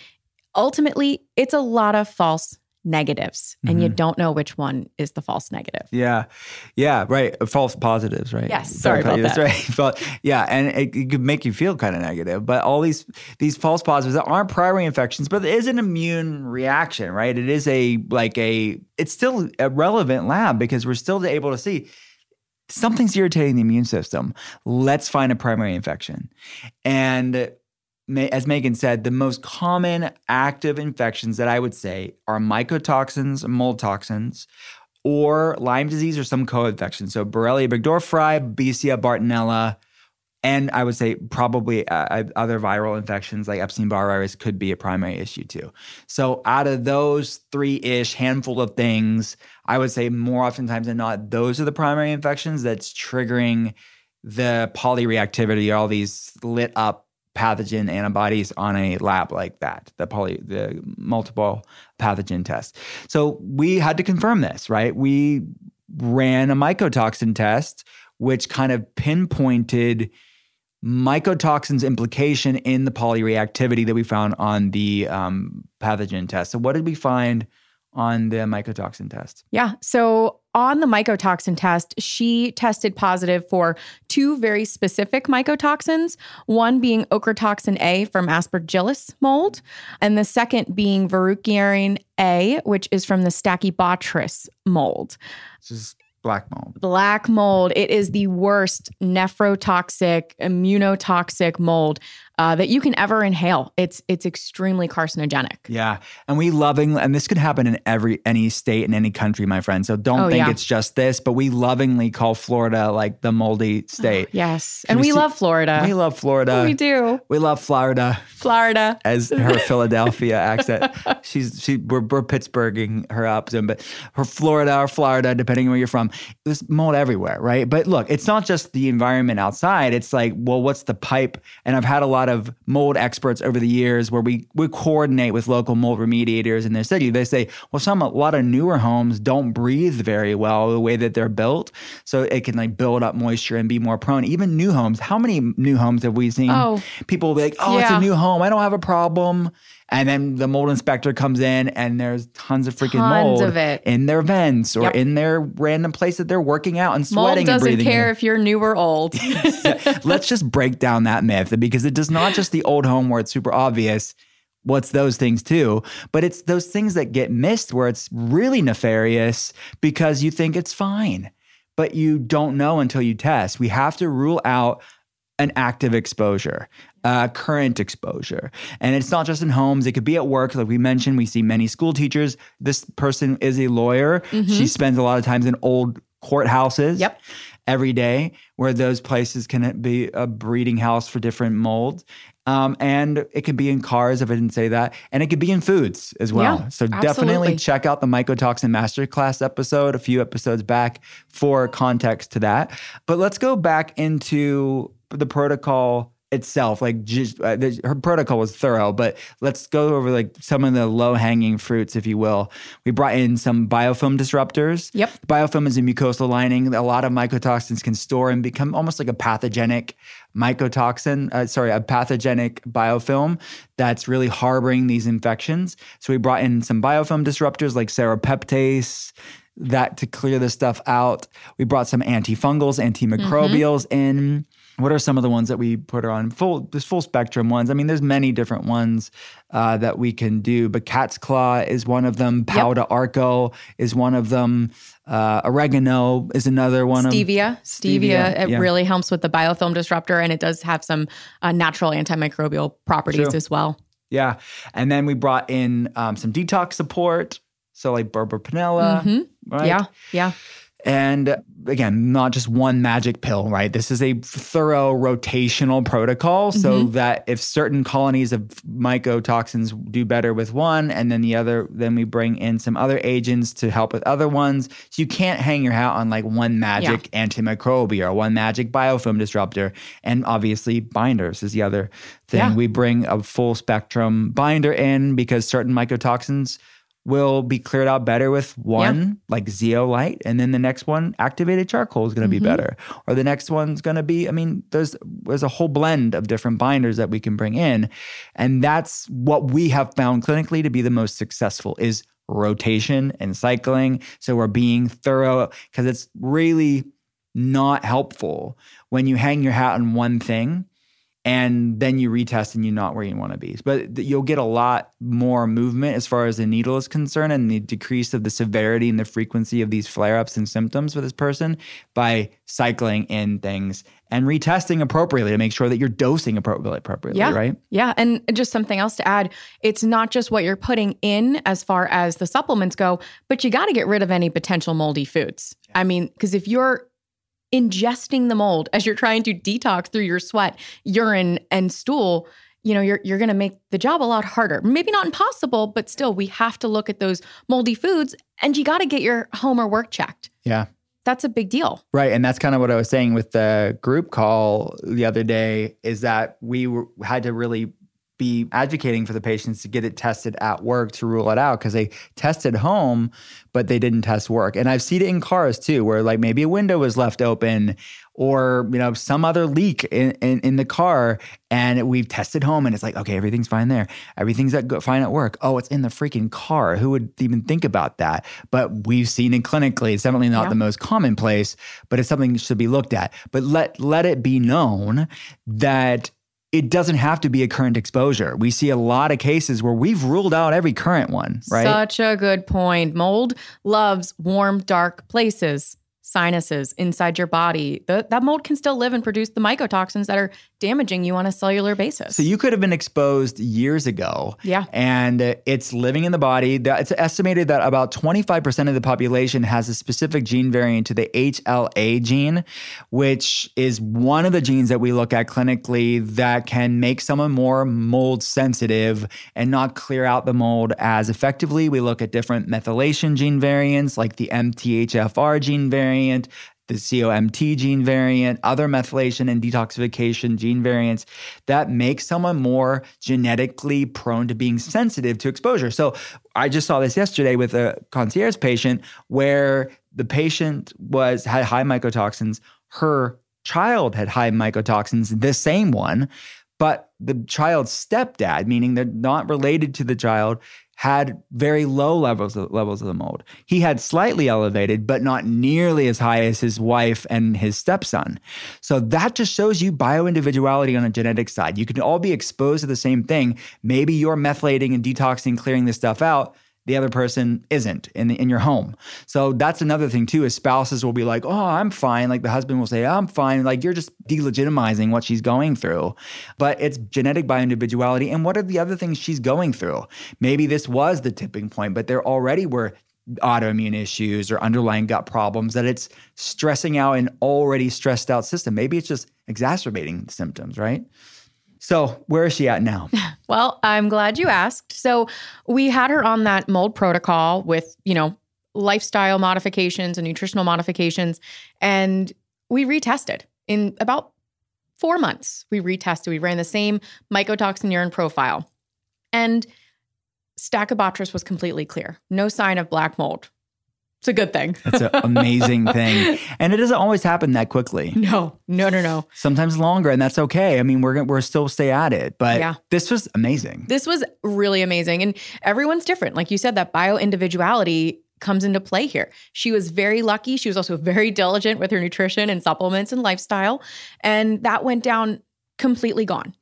ultimately it's a lot of false negatives and you Mm-hmm. don't know which one is the false negative. Yeah, yeah, right. False positives, right? Yes, sorry about That's that. right. [LAUGHS] But yeah, and it, it could make you feel kind of negative. But all these these false positives that aren't primary infections, but it is an immune reaction, right? It is a like a it's still a relevant lab because we're still able to see something's irritating the immune system. Let's find a primary infection, and as Megan said, the most common active infections that I would say are mycotoxins, mold toxins, or Lyme disease or some co-infection. So Borrelia burgdorferi, Babesia bartonella, and I would say probably uh, other viral infections like Epstein-Barr virus could be a primary issue too. So out of those three-ish handful of things, I would say more oftentimes than not, those are the primary infections that's triggering the polyreactivity, all these lit up pathogen antibodies on a lab like that, the poly, the multiple pathogen test. So we had to confirm this, right? We ran a mycotoxin test, which kind of pinpointed mycotoxins implication in the polyreactivity that we found on the um, pathogen test. So what did we find on the mycotoxin test? Yeah. So on the mycotoxin test, she tested positive for two very specific mycotoxins, one being ochratoxin A from Aspergillus mold, and the second being Verrucarin A, which is from the Stachybotrys mold. This is black mold. Black mold, it is the worst nephrotoxic, immunotoxic mold uh, that you can ever inhale. It's it's extremely carcinogenic. Yeah, and we lovingly, and this could happen in every any state in any country, my friend. So don't Oh, think yeah. it's just this, but we lovingly call Florida like the moldy [GASPS] state. Yes. Can And we see- love Florida. We love Florida. we do. We love Florida. Florida. as her [LAUGHS] Philadelphia accent. She's she we're, we're Pittsburghing her up, but her Florida or Florida, depending on where you're from. There's mold everywhere, right? But look, it's not just the environment outside. It's like, well, what's the pipe? And I've had a lot of mold experts over the years where we we coordinate with local mold remediators in their city. They say, well, some a lot of newer homes don't breathe very well the way that they're built, so it can like build up moisture and be more prone. Even new homes. How many new homes have we seen? Oh. People like, oh, it's a new home. I don't have a problem. And then the mold inspector comes in and there's tons of freaking Tons mold of in their vents or Yep. in their random place that they're working out and sweating and breathing. Well, doesn't care in. if you're new or old. [LAUGHS] Let's just break down that myth because it does not just the old home where it's super obvious. What's those things too? But it's those things that get missed where it's really nefarious because you think it's fine, but you don't know until you test. We have to rule out an active exposure, uh, current exposure. And it's not just in homes, it could be at work. Like we mentioned, we see many school teachers. This person is a lawyer. She spends a lot of times in old courthouses Yep. every day, where those places can be a breeding house for different molds. Um, and it could be in cars, if I didn't say that. And it could be in foods as well. Yeah, so definitely check out the mycotoxin masterclass episode a few episodes back for context to that. But let's go back into the protocol itself. Like just, uh, the- her protocol was thorough, but let's go over like some of the low hanging fruits, if you will. We brought in some biofilm disruptors. Yep. Biofilm is a mucosal lining. A lot of mycotoxins can store and become almost like a pathogenic mycotoxin, uh, sorry, a pathogenic biofilm that's really harboring these infections. So we brought in some biofilm disruptors like serapeptase that to clear this stuff out. We brought some antifungals, antimicrobials in. What are some of the ones that we put her on? Full, there's full spectrum ones. I mean, there's many different ones uh, that we can do, but cat's claw is one of them. Pau d'arco is one of them. Uh, oregano is another one. of- Stevia. Stevia. Stevia, It yeah. really helps with the biofilm disruptor, and it does have some uh, natural antimicrobial properties True. as well. Yeah. And then we brought in um, some detox support. So like Burbur-Pinella. Right? Mm-hmm. Yeah. Yeah. And again, not just one magic pill, right? This is a thorough rotational protocol so Mm-hmm. that if certain colonies of mycotoxins do better with one and then the other, then we bring in some other agents to help with other ones. So you can't hang your hat on like one magic antimicrobial or one magic biofilm disruptor. And obviously, binders is the other thing. Yeah. We bring a full spectrum binder in because certain mycotoxins will be cleared out better with one, like zeolite, and then the next one, activated charcoal, is going to be mm-hmm. better. Or the next one's going to be, I mean, there's there's a whole blend of different binders that we can bring in, and that's what we have found clinically to be the most successful is rotation and cycling. So we're being thorough because it's really not helpful when you hang your hat on one thing and then you retest and you're not where you want to be. But you'll get a lot more movement as far as the needle is concerned and the decrease of the severity and the frequency of these flare ups and symptoms for this person by cycling in things and retesting appropriately to make sure that you're dosing appropriately, appropriately Yeah. right? Yeah. And just something else to add it's not just what you're putting in as far as the supplements go, but you got to get rid of any potential moldy foods. I mean, because if you're ingesting the mold as you're trying to detox through your sweat, urine, and stool, you know, you're, you're going to make the job a lot harder. Maybe not impossible, but still, we have to look at those moldy foods and you got to get your home or work checked. Yeah. That's a big deal. Right. And that's kind of what I was saying with the group call the other day is that we were, had to really be advocating for the patients to get it tested at work to rule it out because they tested home, but they didn't test work. And I've seen it in cars too, where like maybe a window was left open or, you know, some other leak in, in, in the car. And we've tested home and it's like, okay, everything's fine there. Everything's fine at work. Oh, it's in the freaking car. Who would even think about that? But we've seen it clinically. It's definitely not Yeah. the most commonplace, but it's something that should be looked at. But let let it be known that it doesn't have to be a current exposure. We see a lot of cases where we've ruled out every current one, right? Such a good point. Mold loves warm, dark places, sinuses inside your body. The, that mold can still live and produce the mycotoxins that are damaging you on a cellular basis. so you could have been exposed years ago. Yeah. And uh, it's living in the body. That- It's estimated that about 25% of the population has a specific gene variant to the HLA gene, which is one of the genes that we look at clinically that can make someone more mold sensitive and not clear out the mold as effectively. We look at different methylation gene variants like the MTHFR gene variant, the COMT gene variant, other methylation and detoxification gene variants that make someone more genetically prone to being sensitive to exposure. So I just saw this yesterday with a concierge patient where the patient was had high mycotoxins, her child had high mycotoxins, the same one, but the child's stepdad, meaning they're not related to the child, had very low levels of, levels of the mold. He had slightly elevated, but not nearly as high as his wife and his stepson. So that just shows you bioindividuality on a genetic side. You can all be exposed to the same thing. Maybe you're methylating and detoxing, clearing this stuff out. The other person isn't in in your home. So that's another thing too. Is spouses will be like, "Oh, I'm fine." Like the husband will say, "I'm fine." Like you're just delegitimizing what she's going through. But it's genetic bioindividuality. And what are the other things she's going through? Maybe this was the tipping point, but there already were autoimmune issues or underlying gut problems that it's stressing out an already stressed out system. Maybe it's just exacerbating symptoms, right? So where is she at now? [LAUGHS] Well, I'm glad you asked. So we had her on that mold protocol with, you know, lifestyle modifications and nutritional modifications. And we retested in about four months. We retested. We ran the same mycotoxin urine profile. And Stachybotrys was completely clear. No sign of black mold. It's a good thing. That's an [LAUGHS] amazing thing. And it doesn't always happen that quickly. no, no, no, no. Sometimes longer, and that's okay. I mean, we're we're still stay at it, but Yeah. this was amazing. This was really amazing. And everyone's different. Like you said, that bio individuality comes into play here. She was very lucky. She was also very diligent with her nutrition and supplements and lifestyle. And that went down completely gone.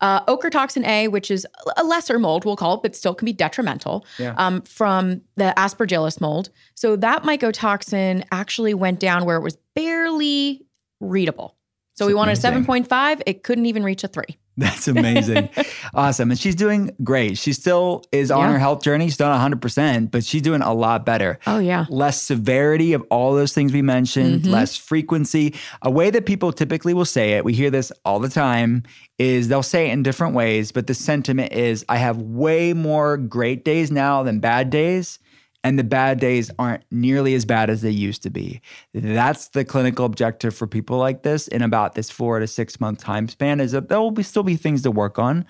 Uh, ochratoxin A, which is a lesser mold, we'll call it, but still can be detrimental Yeah. um, from the aspergillus mold. So that mycotoxin actually went down where it was barely readable. So we wanted a 7.5. It couldn't even reach a three. [LAUGHS] That's amazing. [LAUGHS] awesome. And she's doing great. She still is on Yeah. her health journey. She's done 100%, but she's doing a lot better. Oh, yeah. Less severity of all those things we mentioned, Mm-hmm. less frequency. A way that people typically will say it, we hear this all the time, is they'll say it in different ways, but the sentiment is I have way more great days now than bad days. And the bad days aren't nearly as bad as they used to be. That's the clinical objective for people like this in about this four to six month time span is that there will be, still be things to work on,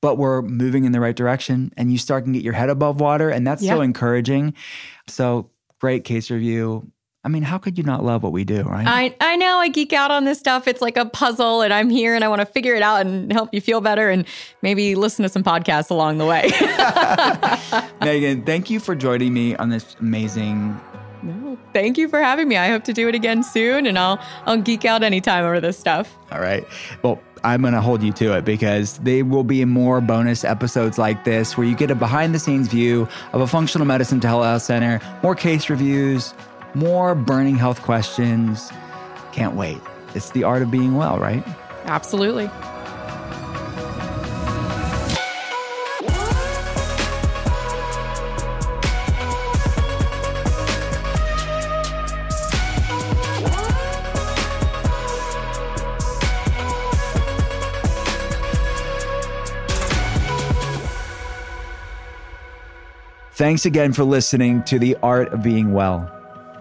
but we're moving in the right direction and you start to get your head above water. And that's so encouraging. So great case review. I mean, how could you not love what we do, right? I, I know I geek out on this stuff. It's like a puzzle, and I'm here and I want to figure it out and help you feel better and maybe listen to some podcasts along the way. [LAUGHS] Megan, thank you for joining me on this amazing No, Thank you for having me. I hope to do it again soon, and I'll I'll geek out anytime over this stuff. All right. Well, I'm going to hold you to it because there will be more bonus episodes like this where you get a behind the scenes view of a functional medicine telehealth center, more case reviews, more burning health questions. Can't wait. It's the art of being well, right? Absolutely. Thanks again for listening to The Art of Being Well.